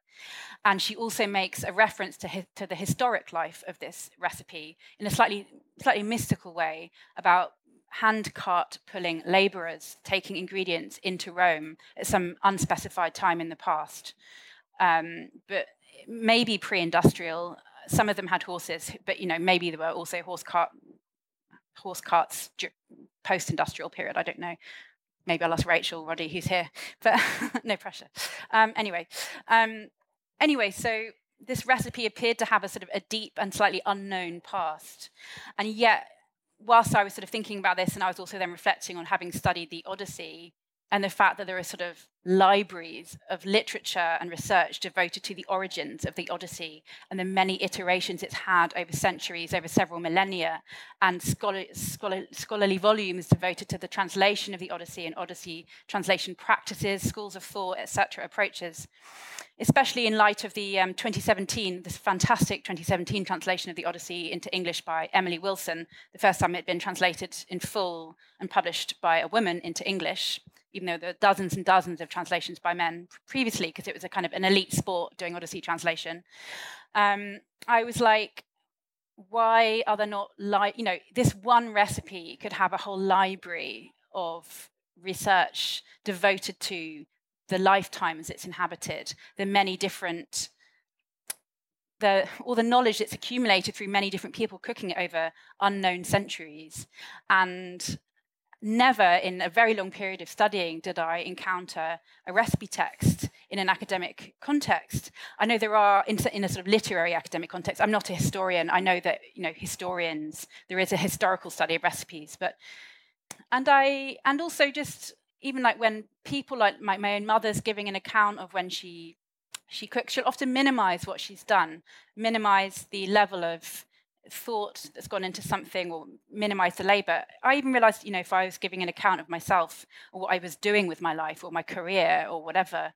And she also makes a reference to hi- to the historic life of this recipe in a slightly slightly mystical way about hand cart pulling laborers taking ingredients into Rome at some unspecified time in the past. Um, but maybe pre-industrial, some of them had horses, but you know maybe there were also horse cart horse carts post-industrial period. I don't know. Maybe I'll ask Rachel Roddy, who's here, but no pressure. Um, anyway, um, anyway, so this recipe appeared to have a sort of a deep and slightly unknown past, and yet, whilst I was sort of thinking about this, and I was also then reflecting on having studied the Odyssey and the fact that there are sort of libraries of literature and research devoted to the origins of the Odyssey and the many iterations it's had over centuries, over several millennia, and scholar, scholar, scholarly volumes devoted to the translation of the Odyssey and Odyssey translation practices, schools of thought, etc., approaches. Especially in light of the um, 2017, this fantastic 2017 translation of the Odyssey into English by Emily Wilson, the first time it had been translated in full and published by a woman into English even though there are dozens and dozens of translations by men previously, because it was a kind of an elite sport doing Odyssey translation. Um, I was like, why are there not like you know this one recipe could have a whole library of research devoted to the lifetimes it's inhabited, the many different the, all the knowledge that's accumulated through many different people cooking it over unknown centuries. And never in a very long period of studying did I encounter a recipe text in an academic context. I know there are in, in, a sort of literary academic context. I'm not a historian. I know that you know historians. There is a historical study of recipes, but and I and also just even like when people like my, my own mother's giving an account of when she she cooks, she'll often minimize what she's done, minimize the level of thought that's gone into something or minimize the labor. I even realized, you know, if I was giving an account of myself or what I was doing with my life or my career or whatever,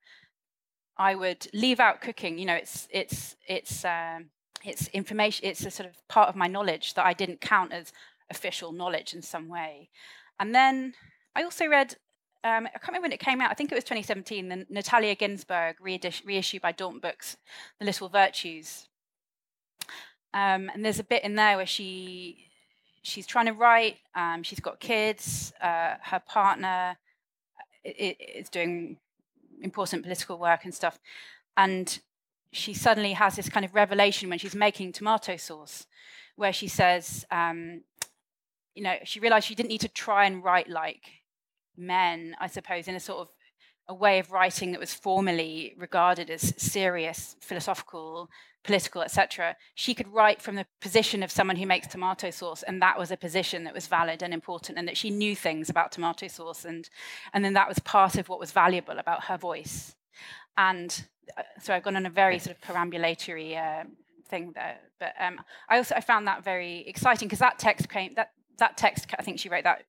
I would leave out cooking. You know, it's it's it's um, it's information. It's a sort of part of my knowledge that I didn't count as official knowledge in some way. And then I also read. Um, I can't remember when it came out. I think it was 2017. The Natalia Ginzburg reissue by Daunt Books, The Little Virtues, um, and there's a bit in there where she she's trying to write. Um, she's got kids. Uh, her partner uh, is doing important political work and stuff, and she suddenly has this kind of revelation when she's making tomato sauce, where she says, um, you know, she realized she didn't need to try and write like men, I suppose, in a sort of a way of writing that was formally regarded as serious, philosophical, political, etc. She could write from the position of someone who makes tomato sauce, and that was a position that was valid and important, and that she knew things about tomato sauce, and and then that was part of what was valuable about her voice. And uh, so I've gone on a very sort of perambulatory uh, thing there, but um, I also I found that very exciting because that text came that that text I think she wrote that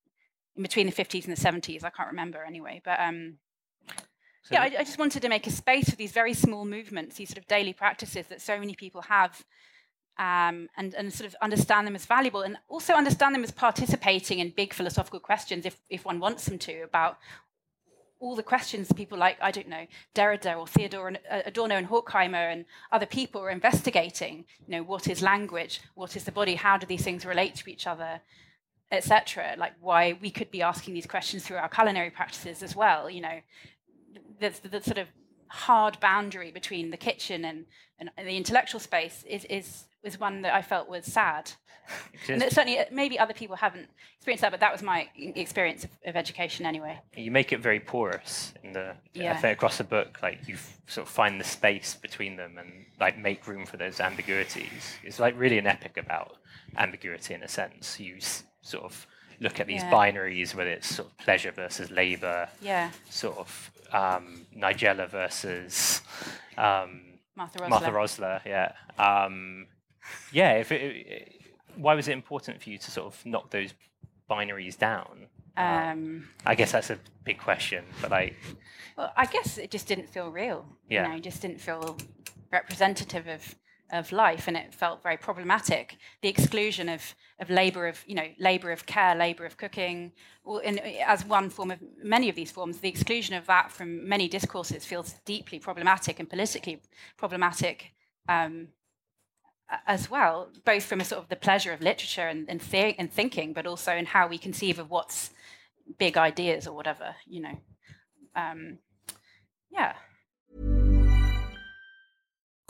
in between the 50s and the 70s. I can't remember anyway, but. Um, so yeah, I, I, just wanted to make a space for these very small movements, these sort of daily practices that so many people have, um, and, and sort of understand them as valuable, and also understand them as participating in big philosophical questions, if, if one wants them to, about all the questions people like, I don't know, Derrida or Theodore and, uh, Adorno and Horkheimer and other people are investigating. You know, what is language? What is the body? How do these things relate to each other? etc like why we could be asking these questions through our culinary practices as well you know the, the sort of hard boundary between the kitchen and, and, the intellectual space is, is, is one that I felt was sad. and certainly, uh, maybe other people haven't experienced that, but that was my experience of, of education anyway. You make it very porous in the yeah. across the book. Like you sort of find the space between them and like make room for those ambiguities. It's like really an epic about ambiguity in a sense. You s- sort of look at these yeah. binaries, whether it's sort of pleasure versus labor, yeah, sort of um, Nigella versus um, Martha Rosler. Martha Rosler, yeah, um, yeah. If it, it, why was it important for you to sort of knock those binaries down? Um, I guess that's a big question, but like, well, I guess it just didn't feel real. Yeah, you know, it just didn't feel representative of of life, and it felt very problematic. The exclusion of of labour of you know labour of care, labour of cooking, in, as one form of many of these forms, the exclusion of that from many discourses feels deeply problematic and politically problematic. Um, as well, both from a sort of the pleasure of literature and, and, and thinking, but also in how we conceive of what's big ideas or whatever, you know. Um, yeah.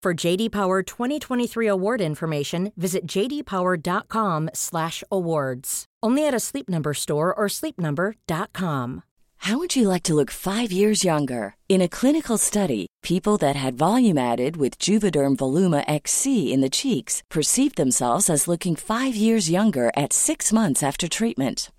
For JD Power 2023 award information, visit jdpower.com/awards. Only at a Sleep Number store or sleepnumber.com. How would you like to look 5 years younger? In a clinical study, people that had volume added with Juvederm Voluma XC in the cheeks perceived themselves as looking 5 years younger at 6 months after treatment.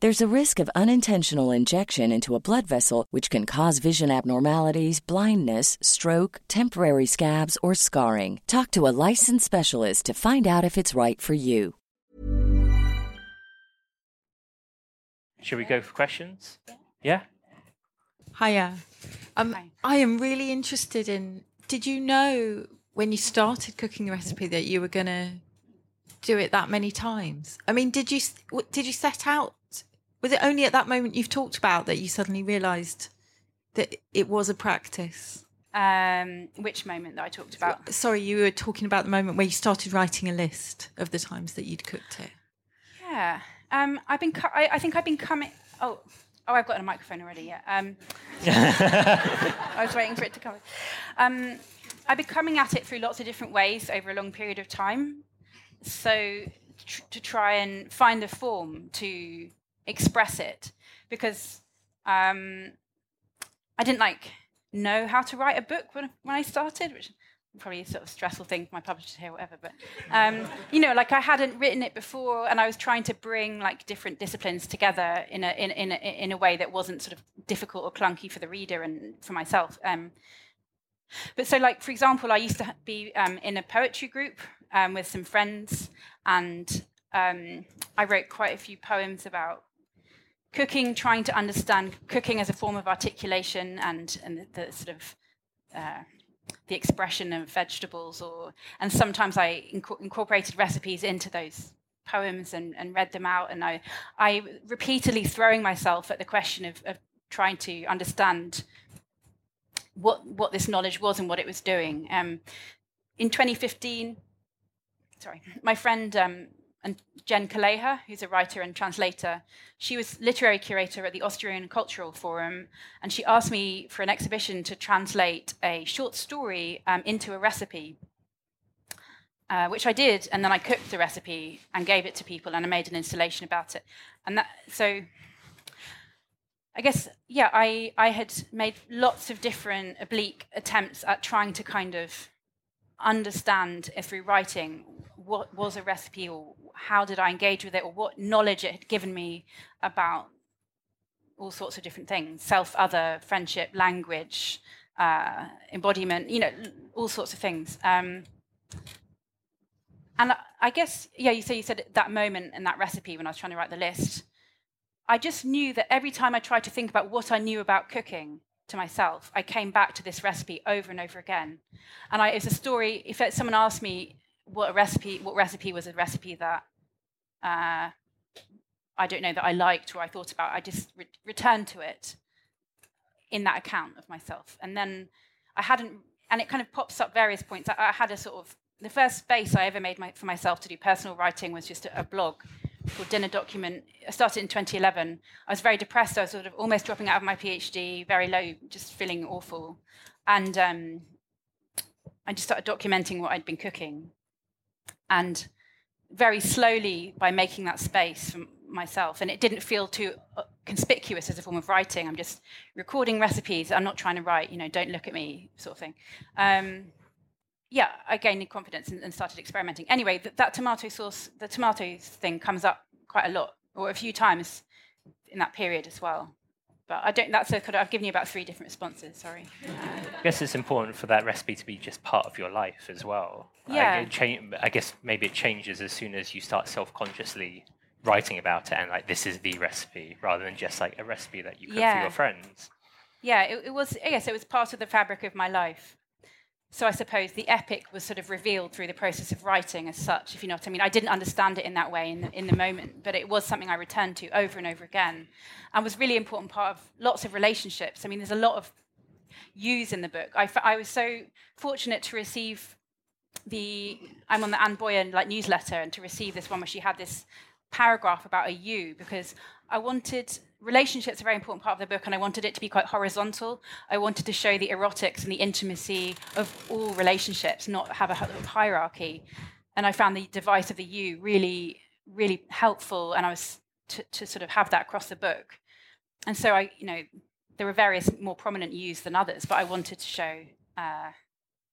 There's a risk of unintentional injection into a blood vessel, which can cause vision abnormalities, blindness, stroke, temporary scabs, or scarring. Talk to a licensed specialist to find out if it's right for you. Should we go for questions? Yeah. Hiya. Um, Hi. I am really interested in. Did you know when you started cooking the recipe that you were going to do it that many times? I mean, did you did you set out? Was it only at that moment you've talked about that you suddenly realised that it was a practice? Um, which moment that I talked about? Sorry, you were talking about the moment where you started writing a list of the times that you'd cooked it. Yeah. Um, I've been. Co- I, I think I've been coming. Oh, oh, I've got a microphone already. Yeah. Um, I was waiting for it to come. Um, I've been coming at it through lots of different ways over a long period of time. So tr- to try and find a form to express it, because um, I didn't like know how to write a book when when I started, which probably a sort of stressful thing for my publisher to hear, whatever. But um, you know, like I hadn't written it before, and I was trying to bring like different disciplines together in a in in a, in a way that wasn't sort of difficult or clunky for the reader and for myself. Um, but so, like for example, I used to be um, in a poetry group um, with some friends, and um, I wrote quite a few poems about cooking, trying to understand cooking as a form of articulation and and the, the sort of uh, the expression of vegetables, or and sometimes I inco- incorporated recipes into those poems and, and read them out, and I I repeatedly throwing myself at the question of, of trying to understand what what this knowledge was and what it was doing. Um, in 2015, sorry, my friend um, and Jen Calleja, who's a writer and translator, she was literary curator at the Austrian Cultural Forum, and she asked me for an exhibition to translate a short story um, into a recipe. Uh, which I did, and then I cooked the recipe and gave it to people, and I made an installation about it. And that, so, I guess, yeah, I, I had made lots of different oblique attempts at trying to kind of understand uh, through writing what was a recipe or how did I engage with it or what knowledge it had given me about all sorts of different things self, other, friendship, language, uh, embodiment, you know, all sorts of things. Um, and I- guess, yeah, you say you said that moment and that recipe when I was trying to write the list, I just knew that every time I tried to think about what I knew about cooking to myself, I came back to this recipe over and over again. And I, it's a story. If someone asked me what a recipe, what recipe was a recipe that uh, I don't know that I liked or I thought about, I just re- returned to it in that account of myself. And then I hadn't, and it kind of pops up various points. I, I had a sort of the first space I ever made my, for myself to do personal writing was just a, a blog called Dinner Document. I started in 2011. I was very depressed. I was sort of almost dropping out of my PhD, very low, just feeling awful. And um, I just started documenting what I'd been cooking. And very slowly, by making that space for myself, and it didn't feel too uh, conspicuous as a form of writing. I'm just recording recipes. I'm not trying to write, you know, don't look at me, sort of thing. Um, yeah, I gained confidence and, and started experimenting. Anyway, th- that tomato sauce, the tomatoes thing comes up quite a lot, or a few times in that period as well. But I don't. That's a kind of. I've given you about three different responses. Sorry. I guess it's important for that recipe to be just part of your life as well. Yeah. Like, cha- I guess maybe it changes as soon as you start self-consciously writing about it and like this is the recipe rather than just like a recipe that you cook for your friends. Yeah, it, it was. Yes, it was part of the fabric of my life. So I suppose the epic was sort of revealed through the process of writing as such, if you know what I mean. I didn't understand it in that way in the, in the moment, but it was something I returned to over and over again and was really important part of lots of relationships. I mean, there's a lot of use in the book. I was so fortunate to receive the, I'm on the Anne Boyer like newsletter and to receive this one where she had this paragraph about a you because I wanted relationships are a very important part of the book and I wanted it to be quite horizontal. I wanted to show the erotics and the intimacy of all relationships, not have a hierarchy. And I found the device of the you really, really helpful and I was to, to sort of have that across the book. And so I, you know, there were various more prominent yous than others, but I wanted to show uh,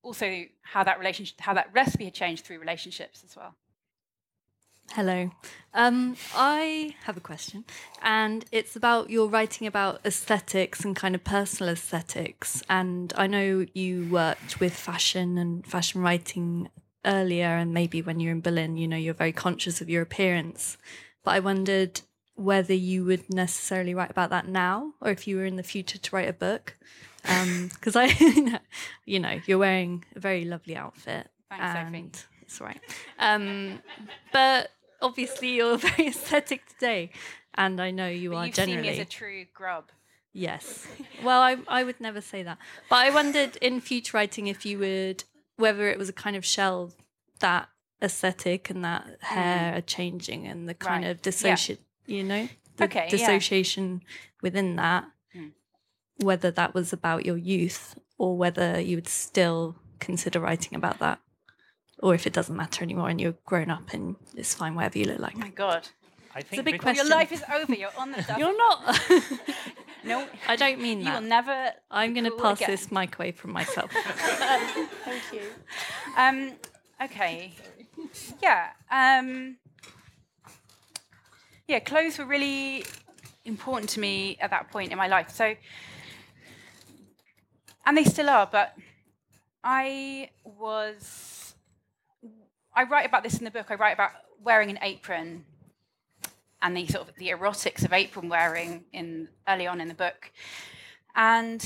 also how that relationship, how that recipe had changed through relationships as well. Hello. Um, I have a question, and it's about your writing about aesthetics and kind of personal aesthetics. And I know you worked with fashion and fashion writing earlier, and maybe when you're in Berlin, you know, you're very conscious of your appearance. But I wondered whether you would necessarily write about that now, or if you were in the future to write a book. Because I, you know, you're wearing a very lovely outfit. Thanks, Sophie. and it's all right. Um, but obviously, you're very aesthetic today, and I know you But are you've generally. seen me as a true grub. Yes. Well, I I would never say that, but I wondered in future writing if you would whether it was a kind of shell that aesthetic and that hair are changing and the kind Mm. Right. of dissociate, you know, the Okay, yeah. dissociation within that. Mm. Whether that was about your youth or whether you would still consider writing about that, or if it doesn't matter anymore and you're grown up and it's fine whatever you look like. Oh my God. I think it's a big question. Your life is over. You're on the duff. You're not. No, I don't mean that. you that. will never. I'm going to cool pass again. this mic away from myself. Thank you. Um, okay. Yeah. Um, yeah, clothes were really important to me at that point in my life. So, and they still are, but I was. I write about this in the book. I write about wearing an apron and the sort of the erotics of apron wearing in early on in the book. And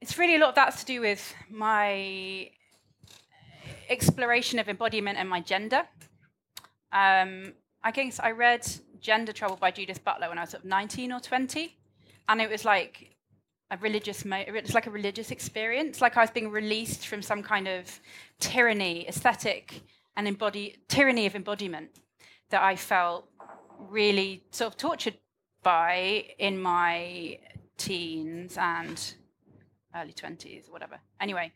it's really a lot of that's to do with my exploration of embodiment and my gender. Um, I guess I read Gender Trouble by Judith Butler when I was sort of 19 or 20, and it was like a religious, mo- it's like a religious experience, like I was being released from some kind of tyranny, aesthetic, and embody tyranny of embodiment that I felt really sort of tortured by in my teens and early 20s or whatever. Anyway,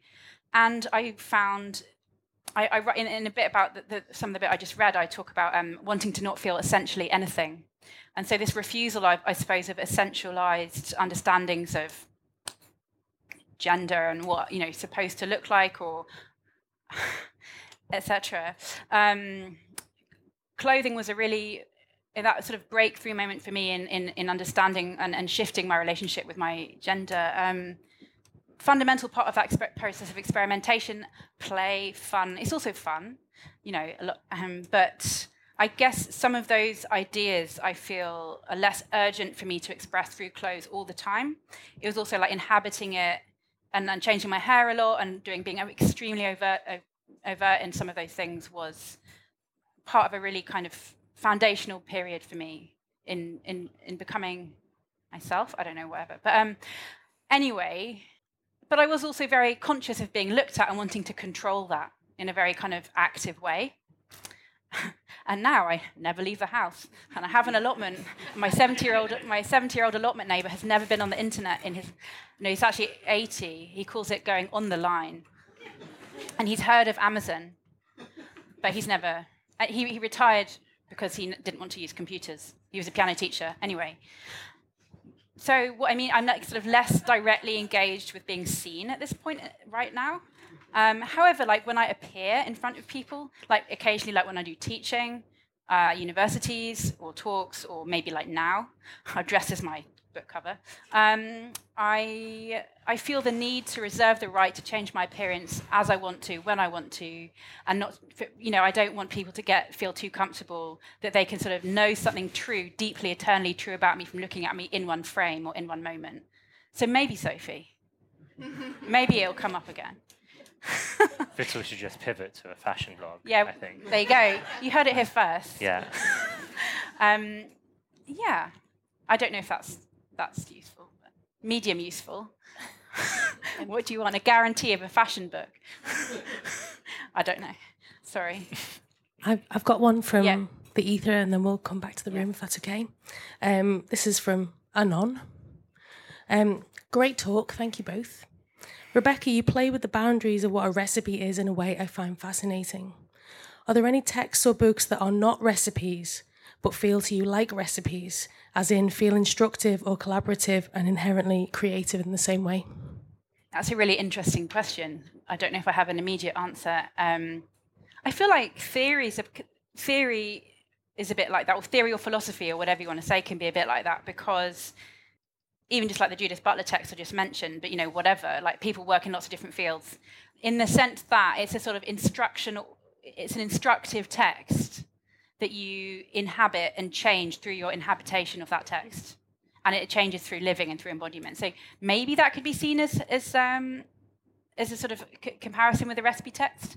and I found, I, I write in, in a bit about the, the, some of the bit I just read, I talk about um, wanting to not feel essentially anything. And so this refusal, I, I suppose, of essentialized understandings of gender and what, you know, supposed to look like or etc. Um, clothing was a really that sort of breakthrough moment for me in in, in understanding and, and shifting my relationship with my gender. Um, fundamental part of that process of experimentation, play, fun. It's also fun, you know. A lot, um, but I guess some of those ideas I feel are less urgent for me to express through clothes all the time. It was also like inhabiting it and, and changing my hair a lot and doing being extremely overt, overt in some of those things was part of a really kind of foundational period for me in in in becoming myself. I don't know whatever, but um, anyway. But I was also very conscious of being looked at and wanting to control that in a very kind of active way. and now I never leave the house, and I have an allotment. My seventy-year-old, my seventy-year-old allotment neighbour has never been on the internet in his. No, he's actually eighty. He calls it going on the line, and he's heard of Amazon, but he's never. uh, He he retired because he didn't want to use computers. He was a piano teacher anyway. So what I mean, I'm like sort of less directly engaged with being seen at this point uh, right now. Um, however, like when I appear in front of people, like occasionally, like when I do teaching, uh, universities or talks, or maybe like now, I dress as my book cover. Um, I I feel the need to reserve the right to change my appearance as I want to, when I want to, and not you know I don't want people to get feel too comfortable that they can sort of know something true, deeply, eternally true about me from looking at me in one frame or in one moment. So maybe Sophie, maybe it'll come up again. Vittles should just pivot to a fashion blog. Yeah, I think. there you go. You heard it here first. Yeah. Um, yeah, I don't know if that's that's useful. Medium useful. what do you want? A guarantee of a fashion book? I don't know. Sorry. I've, I've got one from Yeah. the ether, and then we'll come back to the room if that's okay. Um, this is from Anon. Um, great talk, thank you both. Rebecca, you play with the boundaries of what a recipe is in a way I find fascinating. Are there any texts or books that are not recipes but feel to you like recipes, as in feel instructive or collaborative and inherently creative in the same way? That's a really interesting question. I don't know if I have an immediate answer. Um, I feel like theories of theory is a bit like that, or theory or philosophy, or whatever you want to say, can be a bit like that because even just like the Judith Butler text I just mentioned, but you know, whatever, like people work in lots of different fields, in the sense that it's a sort of instructional, it's an instructive text that you inhabit and change through your inhabitation of that text. And it changes through living and through embodiment. So maybe that could be seen as, as, um, as a sort of c- comparison with the recipe text.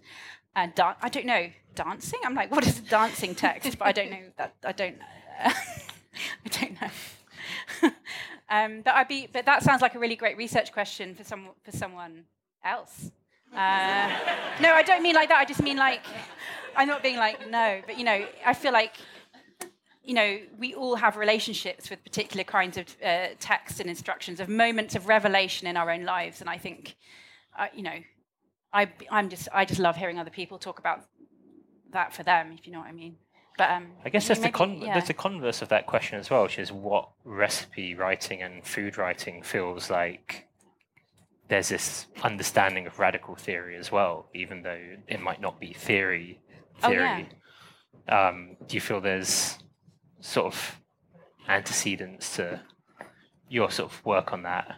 And da- I don't know, dancing? I'm like, what is a dancing text? But I don't know that. I don't. I don't know. um, but I'd be. But that sounds like a really great research question for some for someone else. Uh, no, I don't mean like that. I just mean like I'm not being like no, but you know, I feel like you know we all have relationships with particular kinds of uh, texts and instructions of moments of revelation in our own lives, and I think uh, you know I I'm just I just love hearing other people talk about that for them, if you know what I mean. But um, I guess there's know, the con- yeah. there's the converse of that question as well, which is what recipe writing and food writing feels like. There's this understanding of radical theory as well, even though it might not be theory. Oh, yeah. Theory. um, do you feel there's sort of antecedents to your sort of work on that?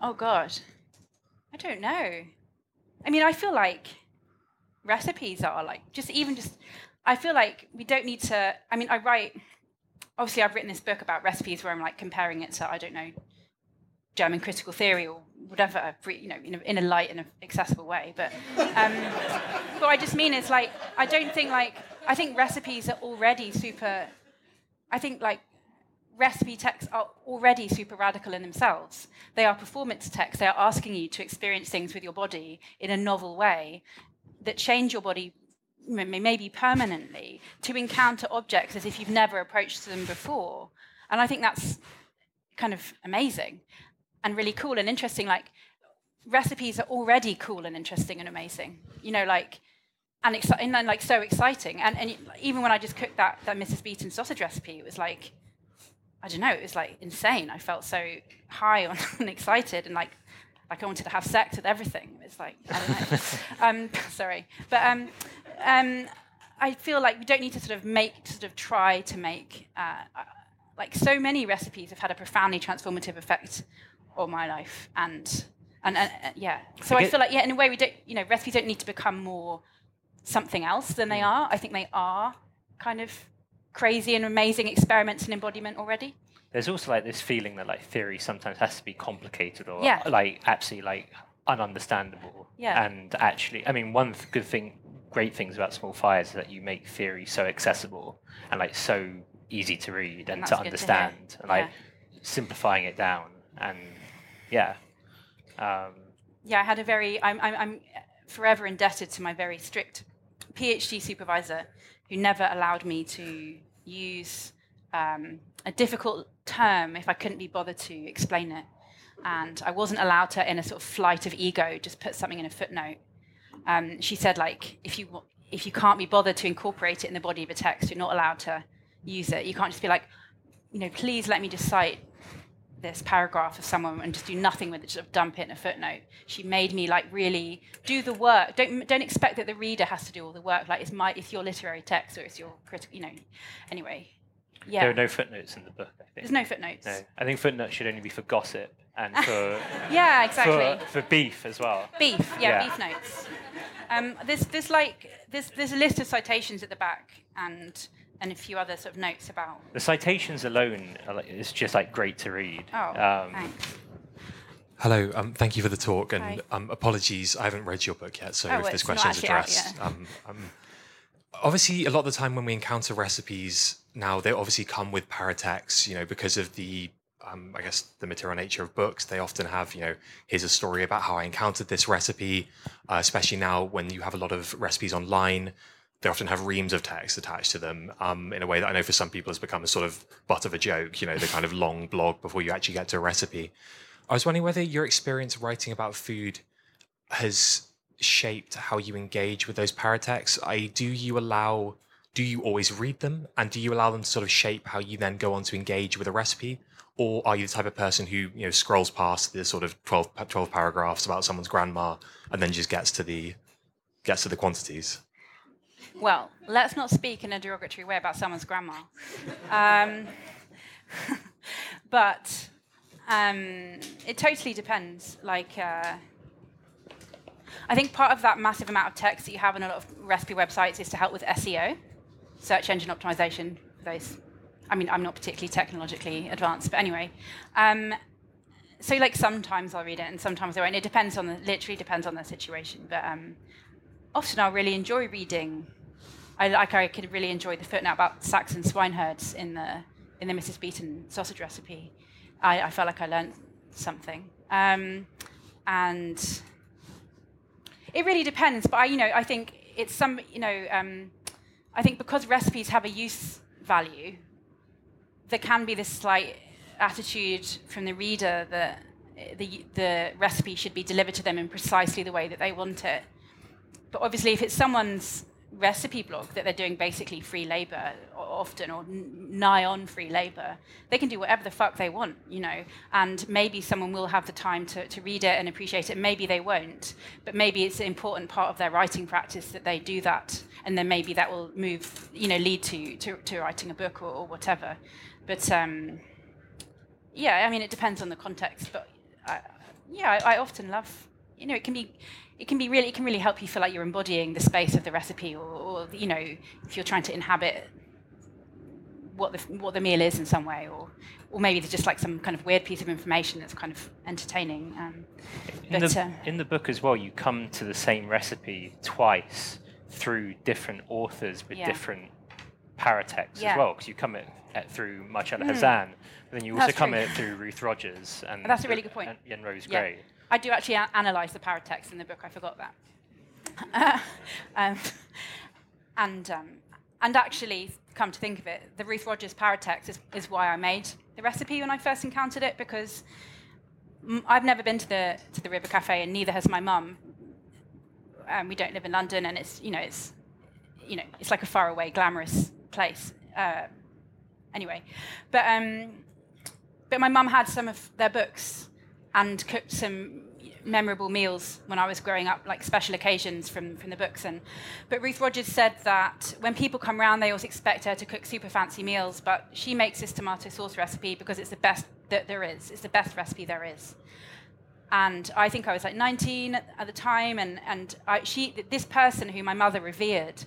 Oh God, I don't know. I mean, I feel like recipes are like just even just. I feel like we don't need to. I mean, I write. Obviously, I've written this book about recipes where I'm like comparing it to I don't know German critical theory or whatever, you know, in a, in a light and accessible way. But um, what I just mean is like I don't think like I think recipes are already super. I think like recipe texts are already super radical in themselves. They are performance texts. They are asking you to experience things with your body in a novel way that change your body maybe permanently to encounter objects as if you've never approached them before. And I think that's kind of amazing and really cool and interesting. Like recipes are already cool and interesting and amazing. You know, like and, exci- and then, like so exciting. And, and even when I just cooked that that Mrs. Beeton sausage recipe, it was like I don't know, it was like insane. I felt so high on and excited and like like I wanted to have sex with everything. It's like I don't know. um, sorry, but um, um, I feel like we don't need to sort of make sort of try to make uh, uh, like so many recipes have had a profoundly transformative effect on my life and and, and uh, yeah. So I I, feel like yeah, in a way we don't you know recipes don't need to become more something else than they are. I think they are kind of crazy and amazing experiments and embodiment already. There's also like this feeling that like theory sometimes has to be complicated or Yeah. like absolutely like ununderstandable. Yeah. And actually, I mean, one th- good thing, great things about Small Fires is that you make theory so accessible and like so easy to read and, that's to good to understand, and like Yeah. simplifying it down. And yeah, um, yeah, I had a very, I'm, I'm, I'm forever indebted to my very strict PhD supervisor who never allowed me to use um, a difficult term if I couldn't be bothered to explain it. And I wasn't allowed to, in a sort of flight of ego, just put something in a footnote. Um, she said, like, if you, if you can't be bothered to incorporate it in the body of a text, you're not allowed to use it. You can't just be like, you know, please let me just cite this paragraph of someone and just do nothing with it, just dump it in a footnote. She made me like really do the work. Don't don't expect that the reader has to do all the work. Like it's my it's your literary text or it's your critical. You know. Anyway, yeah. there are no footnotes in the book. I There's no footnotes. No, I think footnotes should only be for gossip and for Yeah, exactly. for, for beef as well. Beef, yeah, Yeah. beef notes. Um, there's, there's like there's, there's a list of citations at the back and and a few other sort of notes about. The citations alone are like, it's just like great to read. Oh, Um, thanks. Hello, um, thank you for the talk, and um, apologies, I haven't read your book yet, so Oh, if this it's question is addressed. Um, um, obviously, a lot of the time when we encounter recipes now, they obviously come with paratext, you know, because of the, um, I guess, the material nature of books. They often have, you know, here's a story about how I encountered this recipe, uh, especially now when you have a lot of recipes online. They often have reams of text attached to them um, in a way that I know for some people has become a sort of butt of a joke, you know, the kind of long blog before you actually get to a recipe. I was wondering whether your experience writing about food has shaped how you engage with those paratexts. I do you allow do you always read them and do you allow them to sort of shape how you then go on to engage with a recipe? Or are you the type of person who, you know, scrolls past the sort of 12, 12 paragraphs about someone's grandma and then just gets to the gets to the quantities? Well, let's not speak in a derogatory way about someone's grandma. Um, but um, it totally depends. Like, uh, I think part of that massive amount of text that you have on a lot of recipe websites is to help with SEO, search engine optimization. Those, I mean, I'm not particularly technologically advanced, but anyway. Um, so, like, sometimes I'll read it, and sometimes I won't. It depends on the, literally depends on the situation. But um, often I'll really enjoy reading. I like I could really enjoy the footnote about Saxon swineherds in the in the Mrs. Beeton sausage recipe. I, I felt like I learned something, um, and it really depends. But I, you know, I think it's some, you know, um, I think because recipes have a use value, there can be this slight attitude from the reader that the the recipe should be delivered to them in precisely the way that they want it. But obviously, if it's someone's recipe blog that they're doing basically free labor often or nigh on free labor, they can do whatever the fuck they want, you know. And maybe someone will have the time to, to read it and appreciate it. Maybe they won't. But maybe it's an important part of their writing practice that they do that. And then maybe that will move, you know, lead to, to, to writing a book or, or whatever. But um, yeah, I mean, it depends on the context. But I, yeah, I, I often love, you know, it can be it can be really it can really help you feel like you're embodying the space of the recipe or, or you know if you're trying to inhabit what the what the meal is in some way or or maybe there's just like some kind of weird piece of information that's kind of entertaining um, In but the, uh, in the book as well, you come to the same recipe twice through different authors with Yeah. different paratexts Yeah. as well, because you come at, at through Marcella Mm. Hazan, but then you also That's come true. at it through Ruth Rogers and that's a really good point and, and Rose Yeah. Gray. I do actually a- analyze the paratext in the book I forgot that. Um, and um, and actually come to think of it the Ruth Rogers paratext is, is why I made the recipe when I first encountered it because I've never been to the to the River Cafe and neither has my mum. Um, we don't live in London and it's you know it's you know it's like a faraway glamorous place. Uh, anyway but um, but my mum had some of their books and cooked some memorable meals when I was growing up, like special occasions from, from the books. And but Ruth Rogers said that when people come round, they always expect her to cook super fancy meals, but she makes this tomato sauce recipe because it's the best that there is. It's the best recipe there is. And I think I was like 19 at, the time, and and I, she this person who my mother revered,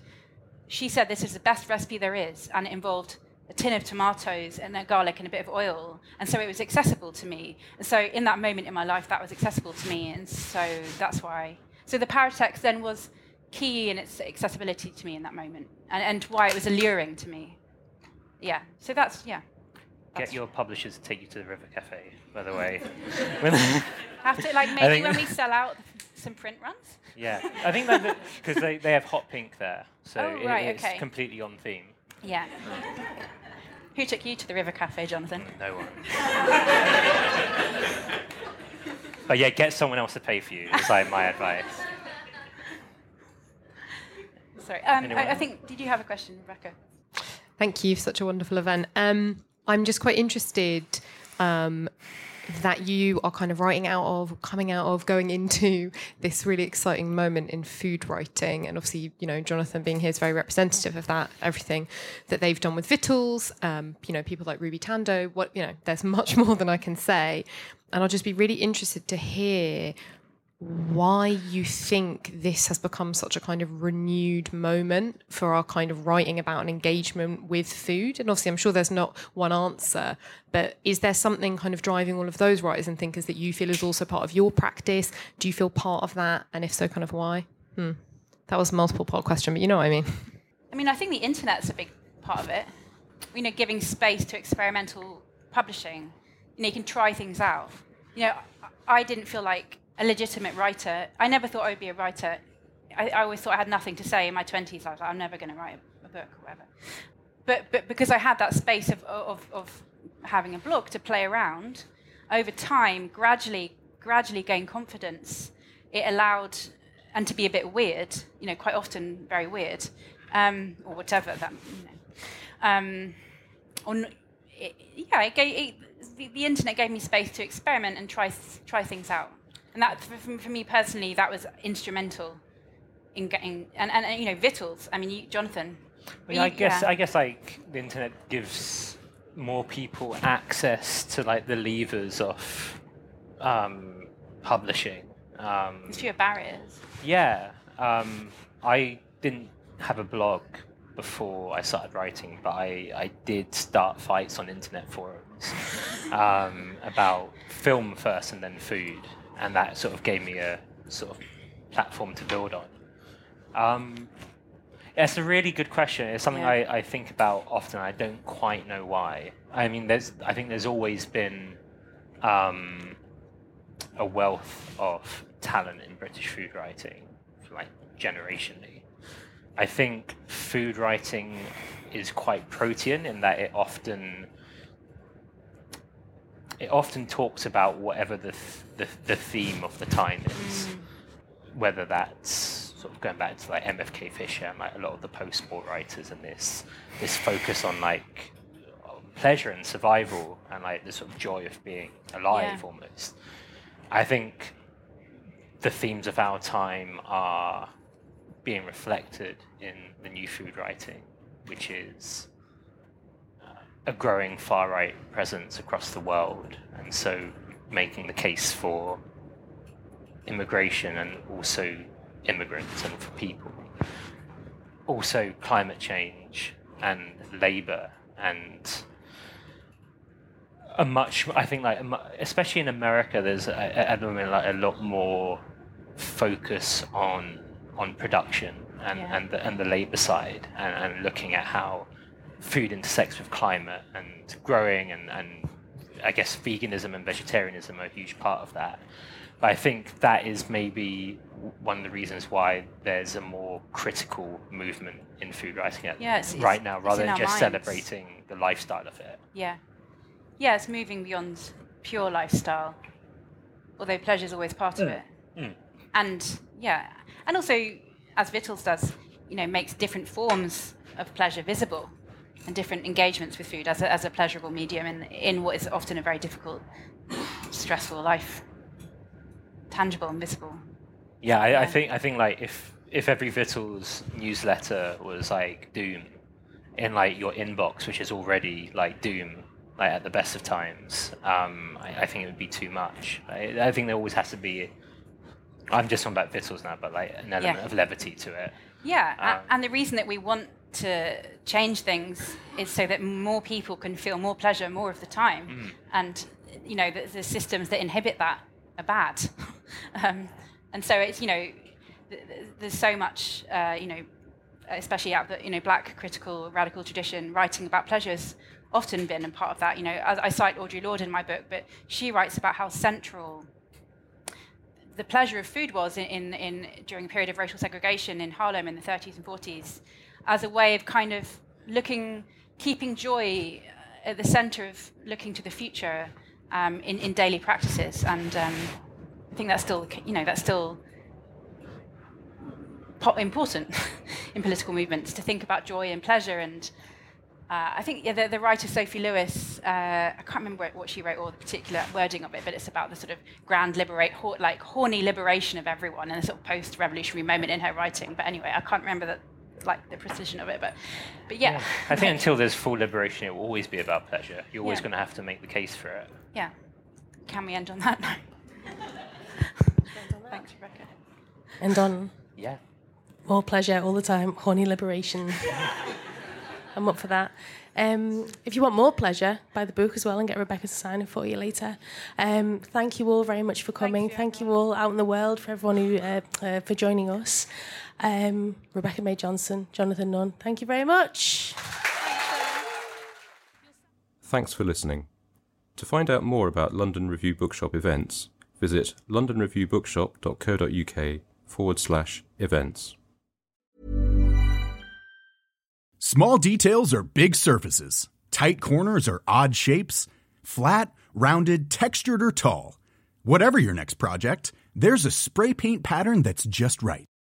she said this is the best recipe there is, and it involved a tin of tomatoes and a garlic and a bit of oil. And so it was accessible to me. And so in that moment in my life, that was accessible to me. And so that's why. So the paratext then was key in its accessibility to me in that moment and, and why it was alluring to me. Yeah. So that's, yeah. Get your publishers to take you to the River Cafe, by the way. Have to, like, maybe when we sell out some print runs? Yeah, I think that because they, they have hot pink there, so Oh, it- right, it's okay. completely on theme. Yeah. Who took you to the River Cafe, Jonathan? No one. but yeah, get someone else to pay for you. Is like my advice. Sorry. Um, I, I think, did you have a question, Rebecca? Thank you for such a wonderful event. Um, I'm just quite interested um, that you are kind of writing out of, coming out of, going into this really exciting moment in food writing. And obviously, you know, Jonathan being here is very representative of that, everything that they've done with Vittles, um, you know, people like Ruby Tandoh, what, you know, there's much more than I can say. And I'll just be really interested to hear why you think this has become such a kind of renewed moment for our kind of writing about an engagement with food. And obviously, I'm sure there's not one answer, but is there something kind of driving all of those writers and thinkers that you feel is also part of your practice? Do you feel part of that? And if so, kind of why? Hmm. That was a multiple part question, but you know what I mean. I mean, I think the internet's a big part of it. You know, giving space to experimental publishing. You know, you can try things out. You know, I didn't feel like a legitimate writer. I never thought I would be a writer. I, I always thought I had nothing to say in my 20s. I was like, I'm never going to write a, a, book or whatever. But, but because I had that space of, of, of having a blog to play around, over time, gradually, gradually gain confidence, it allowed, and to be a bit weird, you know, quite often very weird, um, or whatever that, you know. Um, or, it, yeah, it gave, it, the, the internet gave me space to experiment and try, try things out and that for, for me personally, that was instrumental in getting and, and, you know Vittles. I mean, you, Jonathan. Well, yeah, I guess yeah. I guess like the internet gives more people access to like the levers of um, publishing. Um, There's fewer barriers. Yeah, um, I didn't have a blog before I started writing, but I, I did start fights on internet forums um, about film first and then food and that sort of gave me a sort of platform to build on. Um, yeah, it's a really good question. It's something yeah. I, I think about often. I don't quite know why. I mean, there's I think there's always been um, a wealth of talent in British food writing, like generationally. I think food writing is quite protean in that it often it often talks about whatever the, th- the, the theme of the time is, mm. whether that's sort of going back to like MFK Fisher and like a lot of the post-sport writers and this this focus on like pleasure and survival and like the sort of joy of being alive yeah. almost. I think the themes of our time are being reflected in the new food writing, which is a growing far right presence across the world, and so making the case for immigration and also immigrants and for people. Also, climate change and labor and a much I think like especially in America there's at the moment like a lot more focus on on production and yeah. and the, and the labor side and, and looking at how food intersects with climate and growing, and, and I guess veganism and vegetarianism are a huge part of that. But I think that is maybe one of the reasons why there's a more critical movement in food writing yeah, it's, right it's, now, rather than just minds. celebrating the lifestyle of it. Yeah, yeah, it's moving beyond pure lifestyle, although pleasure is always part mm. of it. Mm. And yeah, and also as Vittles does, you know, makes different forms of pleasure visible and different engagements with food as a, as a pleasurable medium in, in what is often a very difficult, stressful life, tangible and visible. Yeah, I, yeah. I think I think like if if every Vittles newsletter was like Doom in like your inbox, which is already like Doom, like at the best of times, um, I, I, think it would be too much. I, I, think there always has to be. I'm just on about Vittles now, but like an element yeah. of levity to it. Yeah, um, and the reason that we want to change things is so that more people can feel more pleasure more of the time. Mm. And, you know, the, the, systems that inhibit that are bad. um, and so it's, you know, th- there's so much, uh, you know, especially out the, you know, black critical radical tradition, writing about pleasure has often been a part of that. You know, I, I cite Audre Lorde in my book, but she writes about how central the pleasure of food was in, in, in, during a period of racial segregation in Harlem in the 30s and 40s as a way of kind of looking, keeping joy at the center of looking to the future um, in, in daily practices. And um, I think that's still, you know, that's still important in political movements to think about joy and pleasure and uh, I think yeah, the, the, writer Sophie Lewis, uh, I can't remember what she wrote or the particular wording of it, but it's about the sort of grand liberate, like horny liberation of everyone and a sort of post-revolutionary moment in her writing. But anyway, I can't remember that like the precision of it, but but yeah. yeah. I think until there's full liberation, it will always be about pleasure. You're always yeah. going to have to make the case for it. Yeah. Can we end on that note? Thanks, Rebecca. End on. Yeah. More pleasure all the time. Horny liberation. I'm up for that. Um, if you want more pleasure, buy the book as well and get Rebecca to sign it for you later. Um, thank you all very much for coming. Thank, thank you all out in the world for everyone who uh, uh, for joining us. Um, Rebecca May Johnson, Jonathan Nunn, thank you very much. Thanks for listening. To find out more about London Review Bookshop events, visit londonreviewbookshop.co.uk forward slash events. Small details are big surfaces, tight corners are odd shapes, flat, rounded, textured, or tall. Whatever your next project, there's a spray paint pattern that's just right.